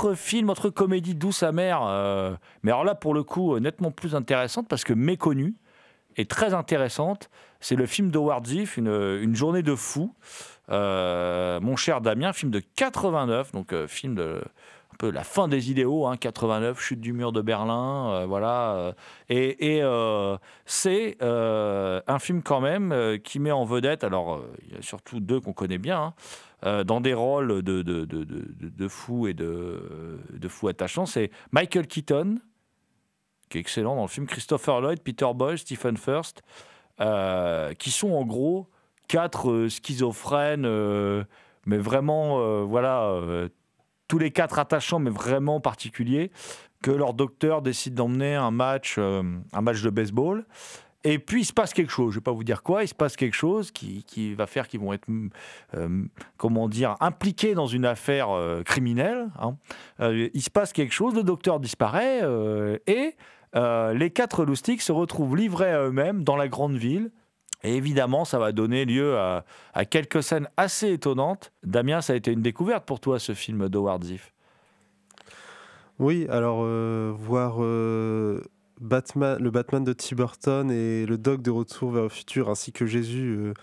C: Autre film, autre comédie douce amère, euh, mais alors là pour le coup nettement plus intéressante parce que méconnue et très intéressante. C'est le film d'Howard Ziff, une, journée de fou. Euh, mon cher Damien, film de 89, donc euh, film de peu la fin des idéaux, hein, 89, chute du mur de Berlin, euh, voilà. et c'est un film quand même qui met en vedette, alors il y a surtout deux qu'on connaît bien, hein, euh, dans des rôles de, de, de, de, fous et de, de fous attachants. C'est Michael Keaton, qui est excellent dans le film, Christopher Lloyd, Peter Boyle, Stephen First, euh, qui sont en gros quatre euh, schizophrènes, mais vraiment, voilà, tous les quatre attachants, mais vraiment particuliers, que leur docteur décide d'emmener un match, un match de baseball. Et puis il se passe quelque chose, je ne vais pas vous dire quoi, il se passe quelque chose qui, qui va faire qu'ils vont être, euh, comment dire, impliqués dans une affaire euh, criminelle. hein. Euh, il se passe quelque chose, le docteur disparaît et les quatre loustiques se retrouvent livrés à eux-mêmes dans la grande ville. Et évidemment, ça va donner lieu à, à quelques scènes assez étonnantes. Damien, ça a été une découverte pour toi, ce film d'Howard Ziff.
E: Oui, alors voir Le Batman de Tim Burton et le Doc de Retour vers le futur, ainsi que Jésus euh,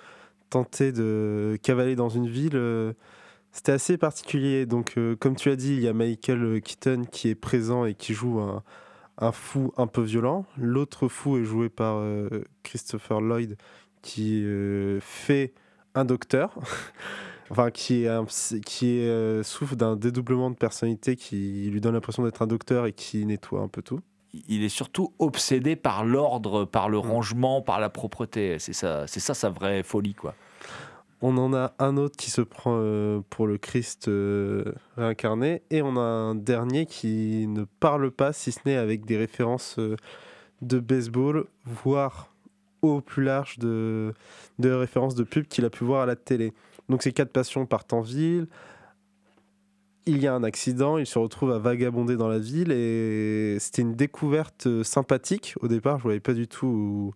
E: tenter de cavaler dans une ville, euh, c'était assez particulier. Donc, euh, comme tu as dit, il y a Michael Keaton qui est présent et qui joue un, fou un peu violent. L'autre fou est joué par Christopher Lloyd, qui fait un docteur. Enfin, qui, souffre d'un dédoublement de personnalité qui lui donne l'impression d'être un docteur et qui nettoie un peu tout.
C: Il est surtout obsédé par l'ordre, par le rangement, par la propreté. C'est ça, c'est ça sa vraie folie, quoi.
E: On en a un autre qui se prend euh, pour le Christ euh, réincarné et on a un dernier qui ne parle pas, si ce n'est avec des références euh, de baseball, voire au plus large de, de références de pub qu'il a pu voir à la télé. Donc ces quatre passions partent en ville. Il y a un accident, il se retrouve à vagabonder dans la ville et c'était une découverte euh, sympathique. Au départ, je ne voyais pas du tout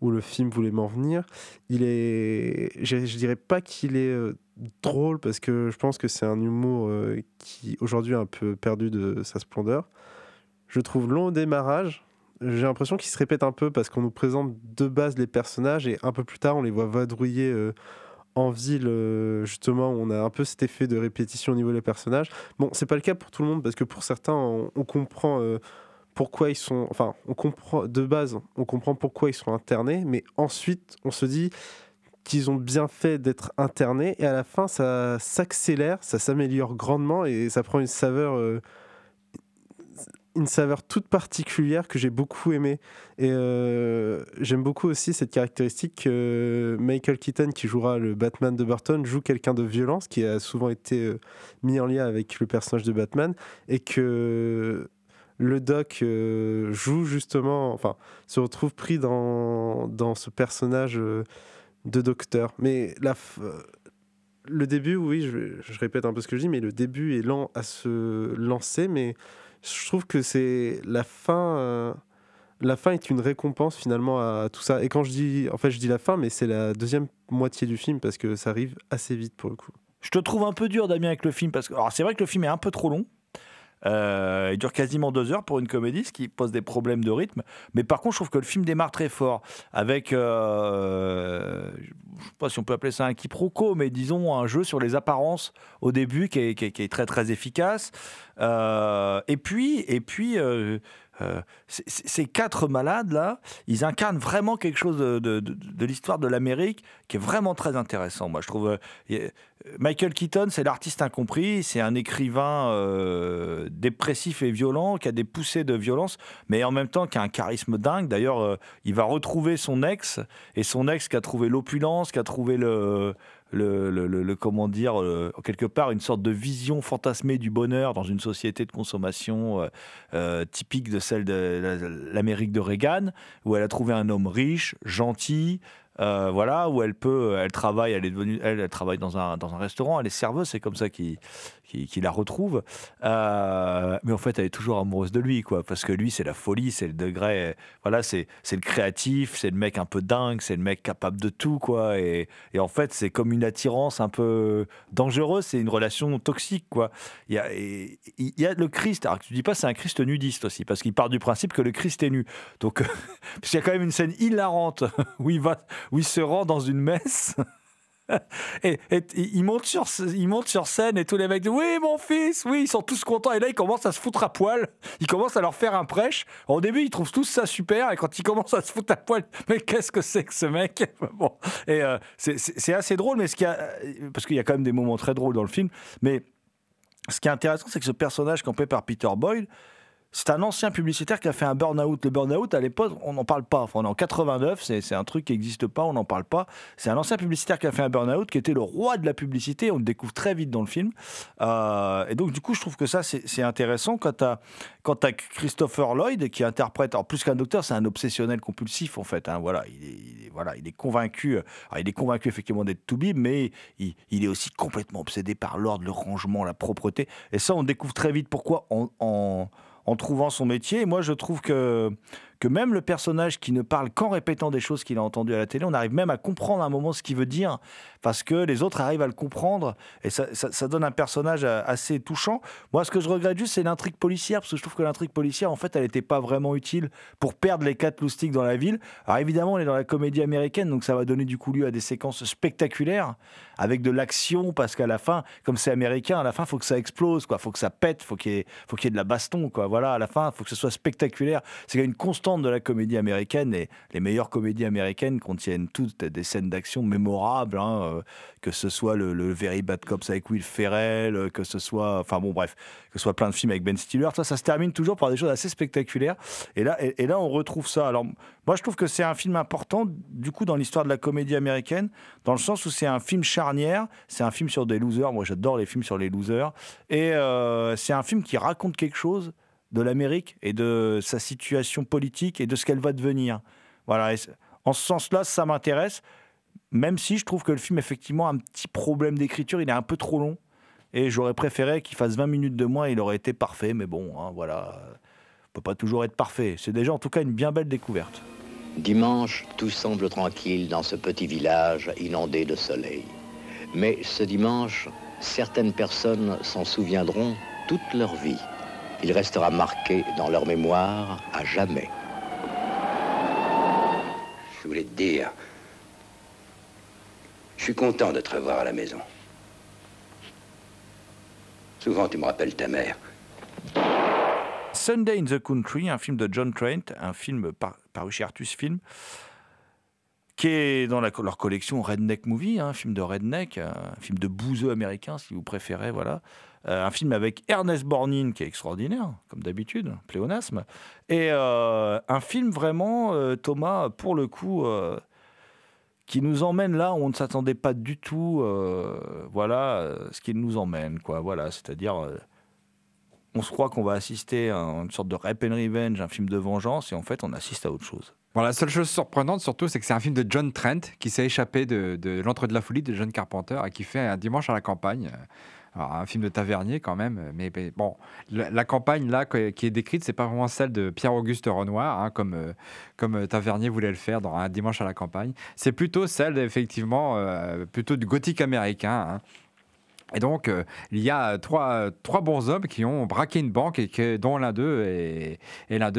E: où, le film voulait m'en venir. Il est, je, je dirais pas qu'il est euh, drôle parce que je pense que c'est un humour euh, qui aujourd'hui a un peu perdu de sa splendeur. Je trouve long au démarrage. J'ai l'impression qu'il se répète un peu parce qu'on nous présente de base les personnages et un peu plus tard on les voit vadrouiller en ville justement on a un peu cet effet de répétition au niveau des personnages. Bon, c'est pas le cas pour tout le monde parce que pour certains on, on comprend euh, pourquoi ils sont enfin on comprend de base on comprend pourquoi ils sont internés mais ensuite on se dit qu'ils ont bien fait d'être internés et à la fin ça s'accélère, ça s'améliore grandement et ça prend une saveur euh, une saveur toute particulière que j'ai beaucoup aimé et euh, j'aime beaucoup aussi cette caractéristique que Michael Keaton qui jouera le Batman de Burton joue quelqu'un de violence qui a souvent été euh, mis en lien avec le personnage de Batman. Et que le doc euh, joue justement enfin se retrouve pris dans, dans ce personnage de docteur. Mais la le début oui je répète un peu ce que je dis mais le début est lent à se lancer mais je trouve que c'est la fin euh, la fin est une récompense finalement à tout ça et quand je dis en fait je dis la fin mais c'est la deuxième moitié du film parce que ça arrive assez vite pour le coup
C: Je te trouve un peu dur, Damien, avec le film, parce que c'est vrai que le film est un peu trop long. Euh, il dure quasiment deux heures pour une comédie, ce qui pose des problèmes de rythme. Mais par contre, je trouve que le film démarre très fort, avec, euh, je ne sais pas si on peut appeler ça un quiproquo, mais disons un jeu sur les apparences au début qui est, très très efficace. Euh, et puis, et puis euh, euh, ces quatre malades là, ils incarnent vraiment quelque chose de, l'histoire de l'Amérique qui est vraiment très intéressant. Moi, je trouve. euh, a- Michael Keaton, c'est l'artiste incompris, c'est un écrivain euh, dépressif et violent, qui a des poussées de violence, mais en même temps qui a un charisme dingue. D'ailleurs, euh, il va retrouver son ex, et son ex qui a trouvé l'opulence, qui a trouvé le, le, le- comment dire, euh, quelque part une sorte de vision fantasmée du bonheur dans une société de consommation euh, euh, typique de celle de la- l'Amérique de Reagan, où elle a trouvé un homme riche, gentil, euh, voilà, où elle peut, elle travaille, elle est devenue, elle, elle travaille dans un, dans un restaurant, elle est serveuse, c'est comme ça qu'il qu'il la retrouve. Euh, mais en fait, elle est toujours amoureuse de lui, quoi, parce que lui, c'est la folie, c'est le degré, voilà, c'est le créatif, c'est le mec un peu dingue, c'est le mec capable de tout, quoi. Et, et en fait, c'est comme une attirance un peu dangereuse, c'est une relation toxique, quoi. Il y a, il y a le Christ, alors que tu dis pas c'est un Christ nudiste aussi, parce qu'il part du principe que le Christ est nu. Donc, parce y a quand même une scène hilarante où il va, où il se rend dans une messe. Et, il, monte sur, sur scène et tous les mecs disent Oui, mon fils, oui, ils sont tous contents. Et là, il commence à se foutre à poil. Il commence à leur faire un prêche. Au début, ils trouvent tous ça super. Et quand il commence à se foutre à poil, mais qu'est-ce que c'est que ce mec? Bon, et euh, c'est- assez drôle, mais ce a, parce qu'il y a quand même des moments très drôles dans le film. Mais ce qui est intéressant, c'est que ce personnage campé par Peter Boyle, c'est un ancien publicitaire qui a fait un burn-out. Le burn-out, à l'époque, on n'en parle pas. Enfin, on est en 89, c'est un truc qui n'existe pas, on n'en parle pas. C'est un ancien publicitaire qui a fait un burn-out, qui était le roi de la publicité. On le découvre très vite dans le film. Euh, et donc, du coup, je trouve que ça, c'est intéressant quand tu as, Christopher Lloyd qui interprète, alors plus qu'un docteur, c'est un obsessionnel compulsif, en fait. hein. voilà, il est, il est- voilà, il est convaincu. euh, il est convaincu, effectivement, d'être Toubib, mais il, est aussi complètement obsédé par l'ordre, le rangement, la propreté. Et ça, on découvre très vite pourquoi en, trouvant son métier. Moi, je trouve que, que même le personnage qui ne parle qu'en répétant des choses qu'il a entendues à la télé, on arrive même à comprendre un moment ce qu'il veut dire, parce que les autres arrivent à le comprendre, et ça, donne un personnage assez touchant. Moi, ce que je regrette juste, c'est l'intrigue policière, parce que je trouve que l'intrigue policière, en fait, elle n'était pas vraiment utile pour perdre les quatre loustiques dans la ville. Alors évidemment, on est dans la comédie américaine, donc ça va donner du coup lieu à des séquences spectaculaires, avec de l'action, parce qu'à la fin, comme c'est américain, à la fin, faut que ça explose, quoi. faut que ça pète, faut qu'il y ait, faut qu'il y ait de la baston, quoi. Voilà, à la fin, faut que ce soit spectaculaire. C'est une constante de la comédie américaine, et les meilleures comédies américaines contiennent toutes des scènes d'action mémorables, hein, euh, que ce soit le, le Very Bad Cops avec Will Ferrell, euh, que ce soit, enfin bon, bref, que ce soit plein de films avec Ben Stiller, ça, ça se termine toujours par des choses assez spectaculaires. Et là, et, là, on retrouve ça. Alors, moi, je trouve que c'est un film important, du coup, dans l'histoire de la comédie américaine, dans le sens où c'est un film charnière, c'est un film sur des losers. Moi, j'adore les films sur les losers. Et euh, c'est un film qui raconte quelque chose de l'Amérique et de sa situation politique et de ce qu'elle va devenir. Voilà. En ce sens-là, ça m'intéresse, même si je trouve que le film, effectivement, a un petit problème d'écriture. Il est un peu trop long. Et j'aurais préféré qu'il fasse 20 minutes de moins, il aurait été parfait. Mais bon, hein, voilà. On peut pas toujours être parfait. C'est déjà, en tout cas, une bien belle découverte.
H: Dimanche, tout semble tranquille dans ce petit village inondé de soleil. Mais ce dimanche, certaines personnes s'en souviendront toute leur vie. Il restera marqué dans leur mémoire à jamais.
I: Je voulais te dire, je suis content de te revoir à la maison. Souvent, tu me rappelles ta mère.
C: Sunday in the Country, un film de John Trent, un film par- paru chez Artus Film, qui est dans la- leur collection Redneck Movie, hein, un film de redneck, un film de bouseux américain, si vous préférez, voilà. Euh, un film avec Ernest Borgnine, qui est extraordinaire, comme d'habitude, pléonasme. Et euh, un film vraiment, euh, Thomas, pour le coup, qui nous emmène là où on ne s'attendait pas du tout. voilà ce qui nous emmène, quoi. Voilà, c'est-à-dire. on se croit qu'on va assister à une sorte de rap and revenge, un film de vengeance, et en fait, on assiste à autre chose.
F: Bon, la seule chose surprenante, surtout, c'est que c'est un film de John Trent qui s'est échappé de, de L'Entre de la folie de John Carpenter et qui fait un dimanche à la campagne. Alors, un film de Tavernier quand même, mais, mais bon, la, campagne là qui est décrite, c'est pas vraiment celle de Pierre-Auguste Renoir, hein, comme, euh, comme euh, Tavernier voulait le faire dans un dimanche à la campagne. C'est plutôt celle, effectivement, euh, plutôt du gothique américain. hein. Et donc, euh, il y a trois, trois bons hommes qui ont braqué une banque et que, dont l'un d'eux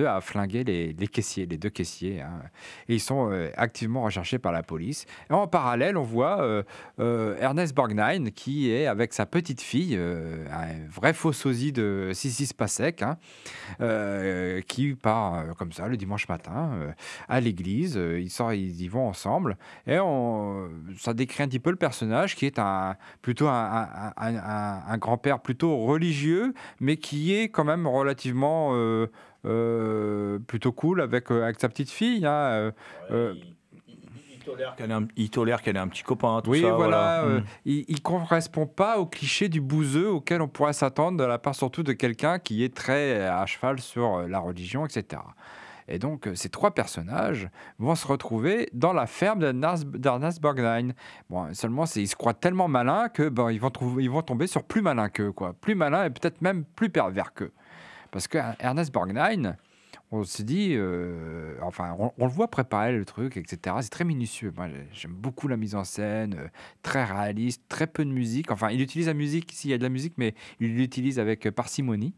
F: a flingué les, les caissiers, les deux caissiers. hein. Et ils sont euh, activement recherchés par la police. Et en parallèle, on voit euh, Ernest Borgnine qui est avec sa petite fille, un vrai faux sosie de Sissi Spacek, hein, qui part comme ça le dimanche matin à l'église. Ils, sortent, ils y vont ensemble. Et on, ça décrit un petit peu le personnage qui est un, plutôt un- un- un- un grand-père plutôt religieux, mais qui est quand même relativement euh, euh, plutôt cool avec, euh, avec sa petite fille. hein, euh, euh,
C: un- il tolère qu'elle ait un petit copain, tout
F: oui,
C: ça.
F: voilà. euh,
C: Mm.
F: il ne correspond pas au cliché du bouseux auquel on pourrait s'attendre de la part surtout de quelqu'un qui est très à cheval sur la religion, etc. Et donc, euh, ces trois personnages vont se retrouver dans la ferme d'Ernest Borgnine. Bon, seulement, ils se croient tellement malins que ils, vont tomber sur plus malins qu'eux, quoi. Plus malins et peut-être même plus pervers qu'eux. Parce que Ernest Borgnine, on se dit, euh, enfin, on, le voit préparer le truc, etc. C'est très minutieux. Moi, j'ai- j'aime beaucoup la mise en scène, euh, très réaliste, très peu de musique. Enfin, il utilise la musique, s'il y a de la musique, mais il l'utilise avec parcimonie.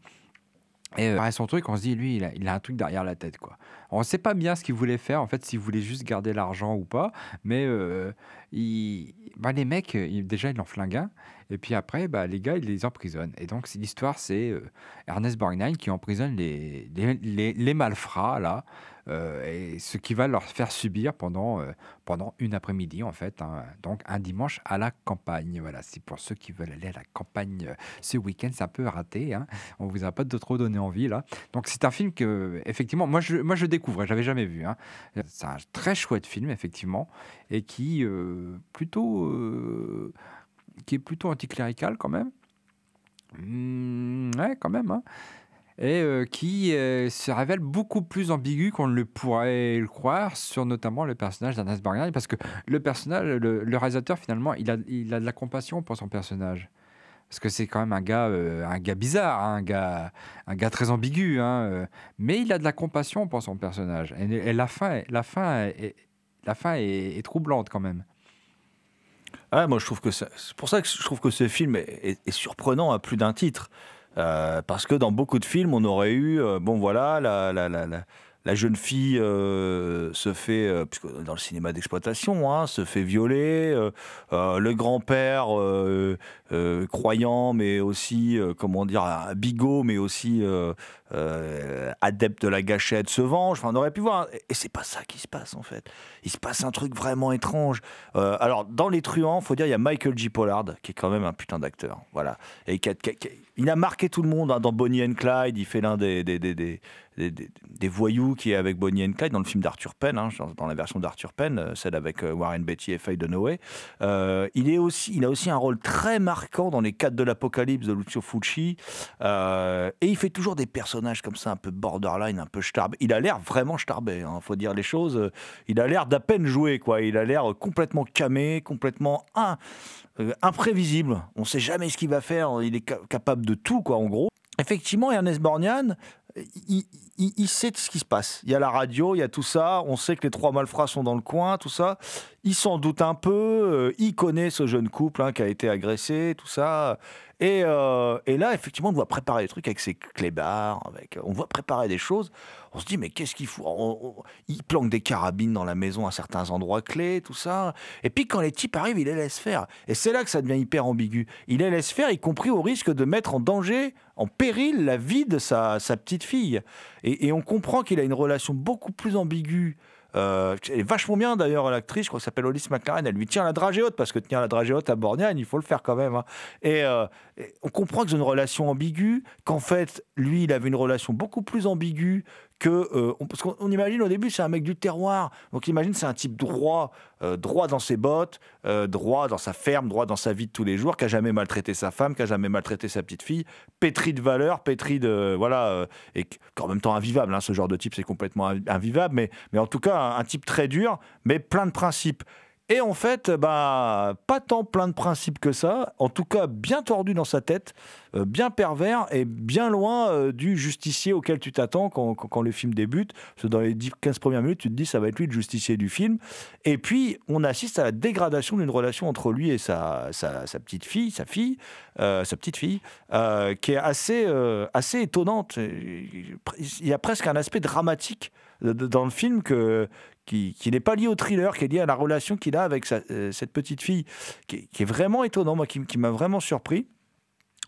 F: Et euh, son truc, on se dit, lui, il a, un truc derrière la tête, quoi. On ne sait pas bien ce qu'il voulait faire, en fait, s'il voulait juste garder l'argent ou pas, mais euh, il- bah, les mecs, euh, il- déjà, ils l'ont flingué et puis après, bah, les gars, ils les emprisonnent. Et donc, l'histoire, c'est euh, Ernest Borgnine qui emprisonne les, les- les malfrats, là, euh, et ce qui va leur faire subir pendant, euh, pendant une après-midi, en fait. hein. Donc, un dimanche à la campagne. Voilà, c'est pour ceux qui veulent aller à la campagne euh, ce week-end. C'est un peu raté. Hein. On vous a pas trop donné envie, là. Donc, c'est un film que, effectivement, moi, je, moi, je découvrais. J'avais jamais vu. hein. C'est un très chouette film, effectivement, et qui, plutôt, qui est plutôt anticlérical, quand même. Hmm, ouais, quand même. hein. Et euh, qui euh, se révèle beaucoup plus ambigu qu'on ne le pourrait le croire sur notamment le personnage d'Ernest Borgnine, parce que le personnage, le, réalisateur finalement, il a, il a de la compassion pour son personnage. Parce que c'est quand même un gars, euh, un gars bizarre, hein, un, gars, un gars très ambigu, hein, mais il a de la compassion pour son personnage. Et, la fin, la fin, est, la fin est, troublante quand même.
C: Ah, moi, je trouve que c'est pour ça que je trouve que ce film est surprenant à plus d'un titre. Euh, parce que dans beaucoup de films, on aurait eu, euh, bon voilà, la, la, la, la- jeune fille euh, se fait, dans le cinéma d'exploitation, hein, se fait violer, le grand-père croyant, mais aussi, comment dire, bigot, mais aussi euh, adepte de la gâchette, se venge. Enfin, on aurait pu voir. Et c'est pas ça qui se passe en fait. Il se passe un truc vraiment étrange. Euh, alors, dans Les Truands, faut dire, il y a Michael G. Pollard, qui est quand même un putain d'acteur. Voilà. Et a- il a marqué tout le monde hein, dans Bonnie and Clyde. Il fait l'un des, des, des, des, voyous qui est avec Bonnie and Clyde dans le film d'Arthur Penn, hein, dans- la version d'Arthur Penn, euh, celle avec Warren Beatty et Faye Dunaway. Il, est aussi, il a aussi un rôle très marquant dans Les 4 de l'Apocalypse de Lucio Fulci. Euh, et il fait toujours des personnages comme ça, un peu borderline, un peu starbé. Il a l'air vraiment starbé, il faut dire les choses. Euh, Il a l'air d'à peine jouer, quoi. Il a l'air complètement camé, complètement euh, imprévisible. On sait jamais ce qu'il va faire. Il est ca- capable de tout, quoi, en gros. Effectivement, Ernest Borgnine, il, sait ce qui se passe. Il y a la radio, il y a tout ça. On sait que les trois malfrats sont dans le coin, tout ça. Il s'en doute un peu. euh, il connaît ce jeune couple hein, qui a été agressé, tout ça. Et, euh, et là, effectivement, on doit préparer des trucs avec ses clébards. Avec, on doit préparer des choses. On se dit, mais qu'est-ce qu'il on- Il planque des carabines dans la maison à certains endroits clés, tout ça. Et puis, quand les types arrivent, il les laisse faire. Et c'est là que ça devient hyper ambigu. Il les laisse faire, y compris au risque de mettre en danger, en péril, la vie de sa, petite fille. Et on comprend qu'il a une relation beaucoup plus ambiguë. Euh, elle est vachement bien d'ailleurs, l'actrice, je crois qu'elle s'appelle Hollis McLaren. Elle lui tient la dragée haute, parce que tenir la dragée haute à Borgnine, il faut le faire quand même. hein. Et, euh, et on comprend qu'ils ont une relation ambiguë, qu'en fait, lui, il avait une relation beaucoup plus ambiguë que. euh, on- parce qu'on on imagine au début, c'est un mec du terroir. Donc imagine, c'est un type droit, euh, droit dans ses bottes, euh, droit dans sa ferme, droit dans sa vie de tous les jours, qui a jamais maltraité sa femme, qui a jamais maltraité sa petite fille, pétri de valeurs, pétri de. Voilà. et qu'en même temps invivable. hein, ce genre de type, c'est complètement invi- invivable. Mais, mais en tout cas, un type très dur, mais plein de principes. Et en fait, bah, pas tant plein de principes que ça, en tout cas bien tordu dans sa tête, euh, bien pervers et bien loin euh, du justicier auquel tu t'attends quand, quand- le film débute. Dans les 10, 15 premières minutes, tu te dis ça va être lui le justicier du film. Et puis, on assiste à la dégradation d'une relation entre lui et sa, sa, petite fille, sa fille, euh, sa petite fille, qui est assez, assez étonnante. Il y a presque un aspect dramatique dans le film que, qui, n'est pas lié au thriller, qui est lié à la relation qu'il a avec euh, cette petite fille, qui, est- vraiment étonnant, moi, qui, m'a vraiment surpris.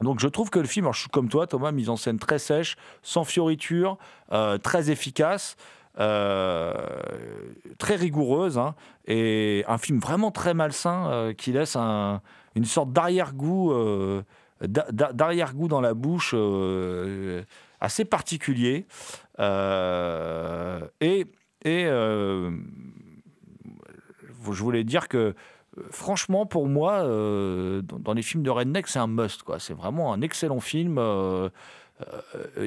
C: Donc je trouve que le film, alors je suis comme toi Thomas, mise en scène très sèche, sans fioriture, euh, très efficace, euh, très rigoureuse, hein, et un film vraiment très malsain qui laisse un- une sorte d'arrière-goût d'a- d'a- d'arrière-goût dans la bouche assez particulier. Et et euh, je voulais dire que franchement, pour moi, euh, dans, les films de Redneck, c'est un must. quoi. C'est vraiment un excellent film. euh,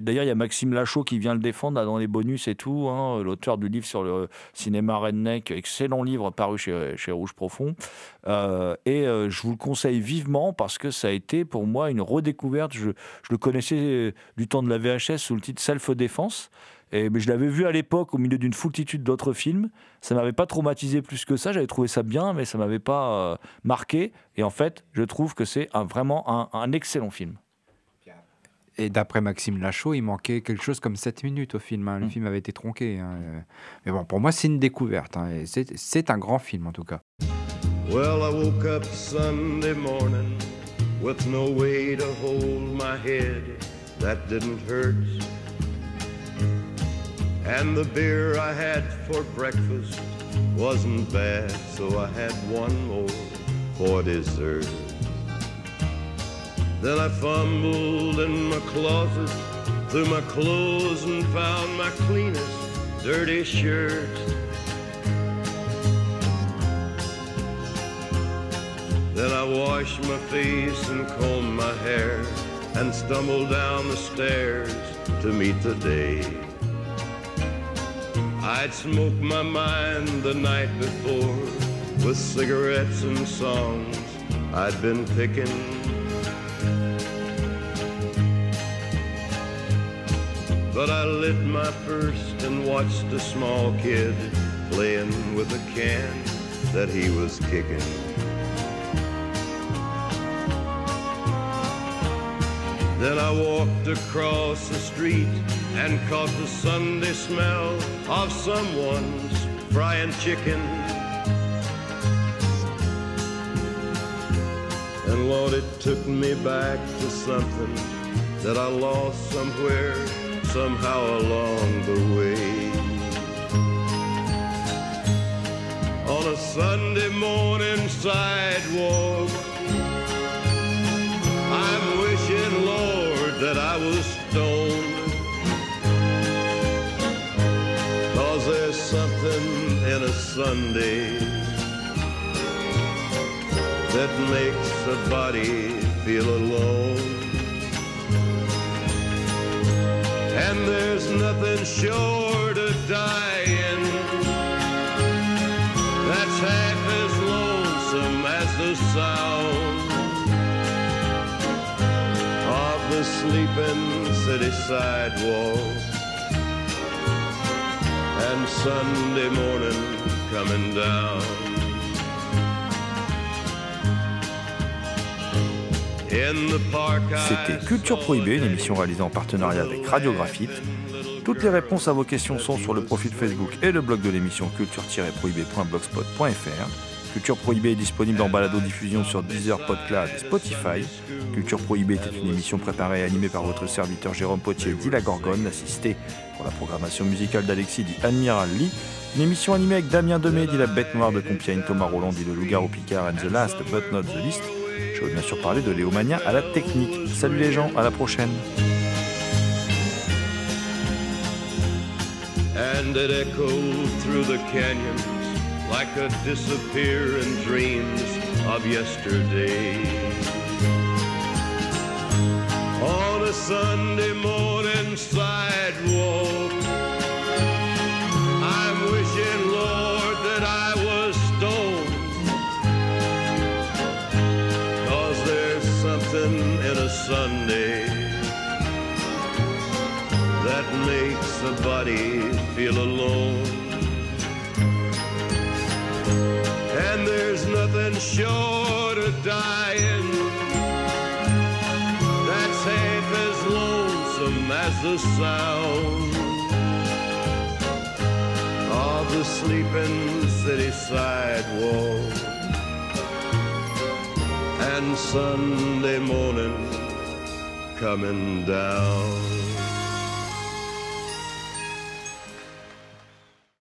C: D'ailleurs, il y a Maxime Lachaud qui vient le défendre dans les bonus et tout, hein, l'auteur du livre sur le cinéma redneck, excellent livre paru chez, Rouge Profond. Et je vous le conseille vivement parce que ça a été pour moi une redécouverte. Je, je le connaissais du temps de la VHS sous le titre Self-Défense. Et, mais je l'avais vu à l'époque au milieu d'une foultitude d'autres films. Ça m'avait pas traumatisé plus que ça. J'avais trouvé ça bien, mais ça m'avait pas euh, marqué. Et en fait, je trouve que c'est un, vraiment un, un excellent film.
F: Et d'après Maxime Lachaud, il manquait quelque chose comme 7 minutes au film. hein. Le film avait été tronqué. hein. Euh, Mais bon, pour moi, c'est une découverte. hein. Et C'est c'est un grand film, en tout cas.
J: Well, I woke up Sunday morning with no way to hold my head that didn't hurt. And the beer I had for breakfast wasn't bad, so I had one more for dessert. Then I fumbled in my closet through my clothes and found my cleanest dirty shirt. Then I washed my face and combed my hair and stumbled down the stairs to meet the day. I'd smoked my mind the night before with cigarettes and songs I'd been picking. But I lit my first and watched a small kid playing with a can that he was kicking. Then I walked across the street and caught the Sunday smell of someone's frying chicken. And Lord, it took me back to something that I lost somewhere, somehow along the way. On a Sunday morning sidewalk, I'm wishing, Lord, that I was Sunday that makes a body feel alone. And there's nothing sure to die in that's half as lonesome as the sound of the sleeping city sidewalk and Sunday morning coming down.
C: C'était Culture Prohibée, une émission réalisée en partenariat avec Radio Graphite. Toutes les réponses à vos questions sont sur le profil Facebook et le blog de l'émission culture-prohibée.blogspot.fr. Culture Prohibée est disponible en balado-diffusion sur Deezer, PodCloud et Spotify. Culture Prohibée était une émission préparée et animée par votre serviteur Jérôme Potier, dit la Gorgone, assisté pour la programmation musicale d'Alexis, dit Admiral Lee. Une émission animée avec Damien Demey, dit la Bête Noire de Compiègne, Thomas Roland, dit le Loup-Garou Picard and the Last but not the least. Je veux bien sûr parler de Léomania à la technique. Salut les gens, à la prochaine.
J: and it echoed through the canyons like a disappearing dreams of yesterday. That makes a body feel alone. And there's nothing short of dying that's half as lonesome as the sound of the sleeping city sidewalk. And Sunday morning coming down.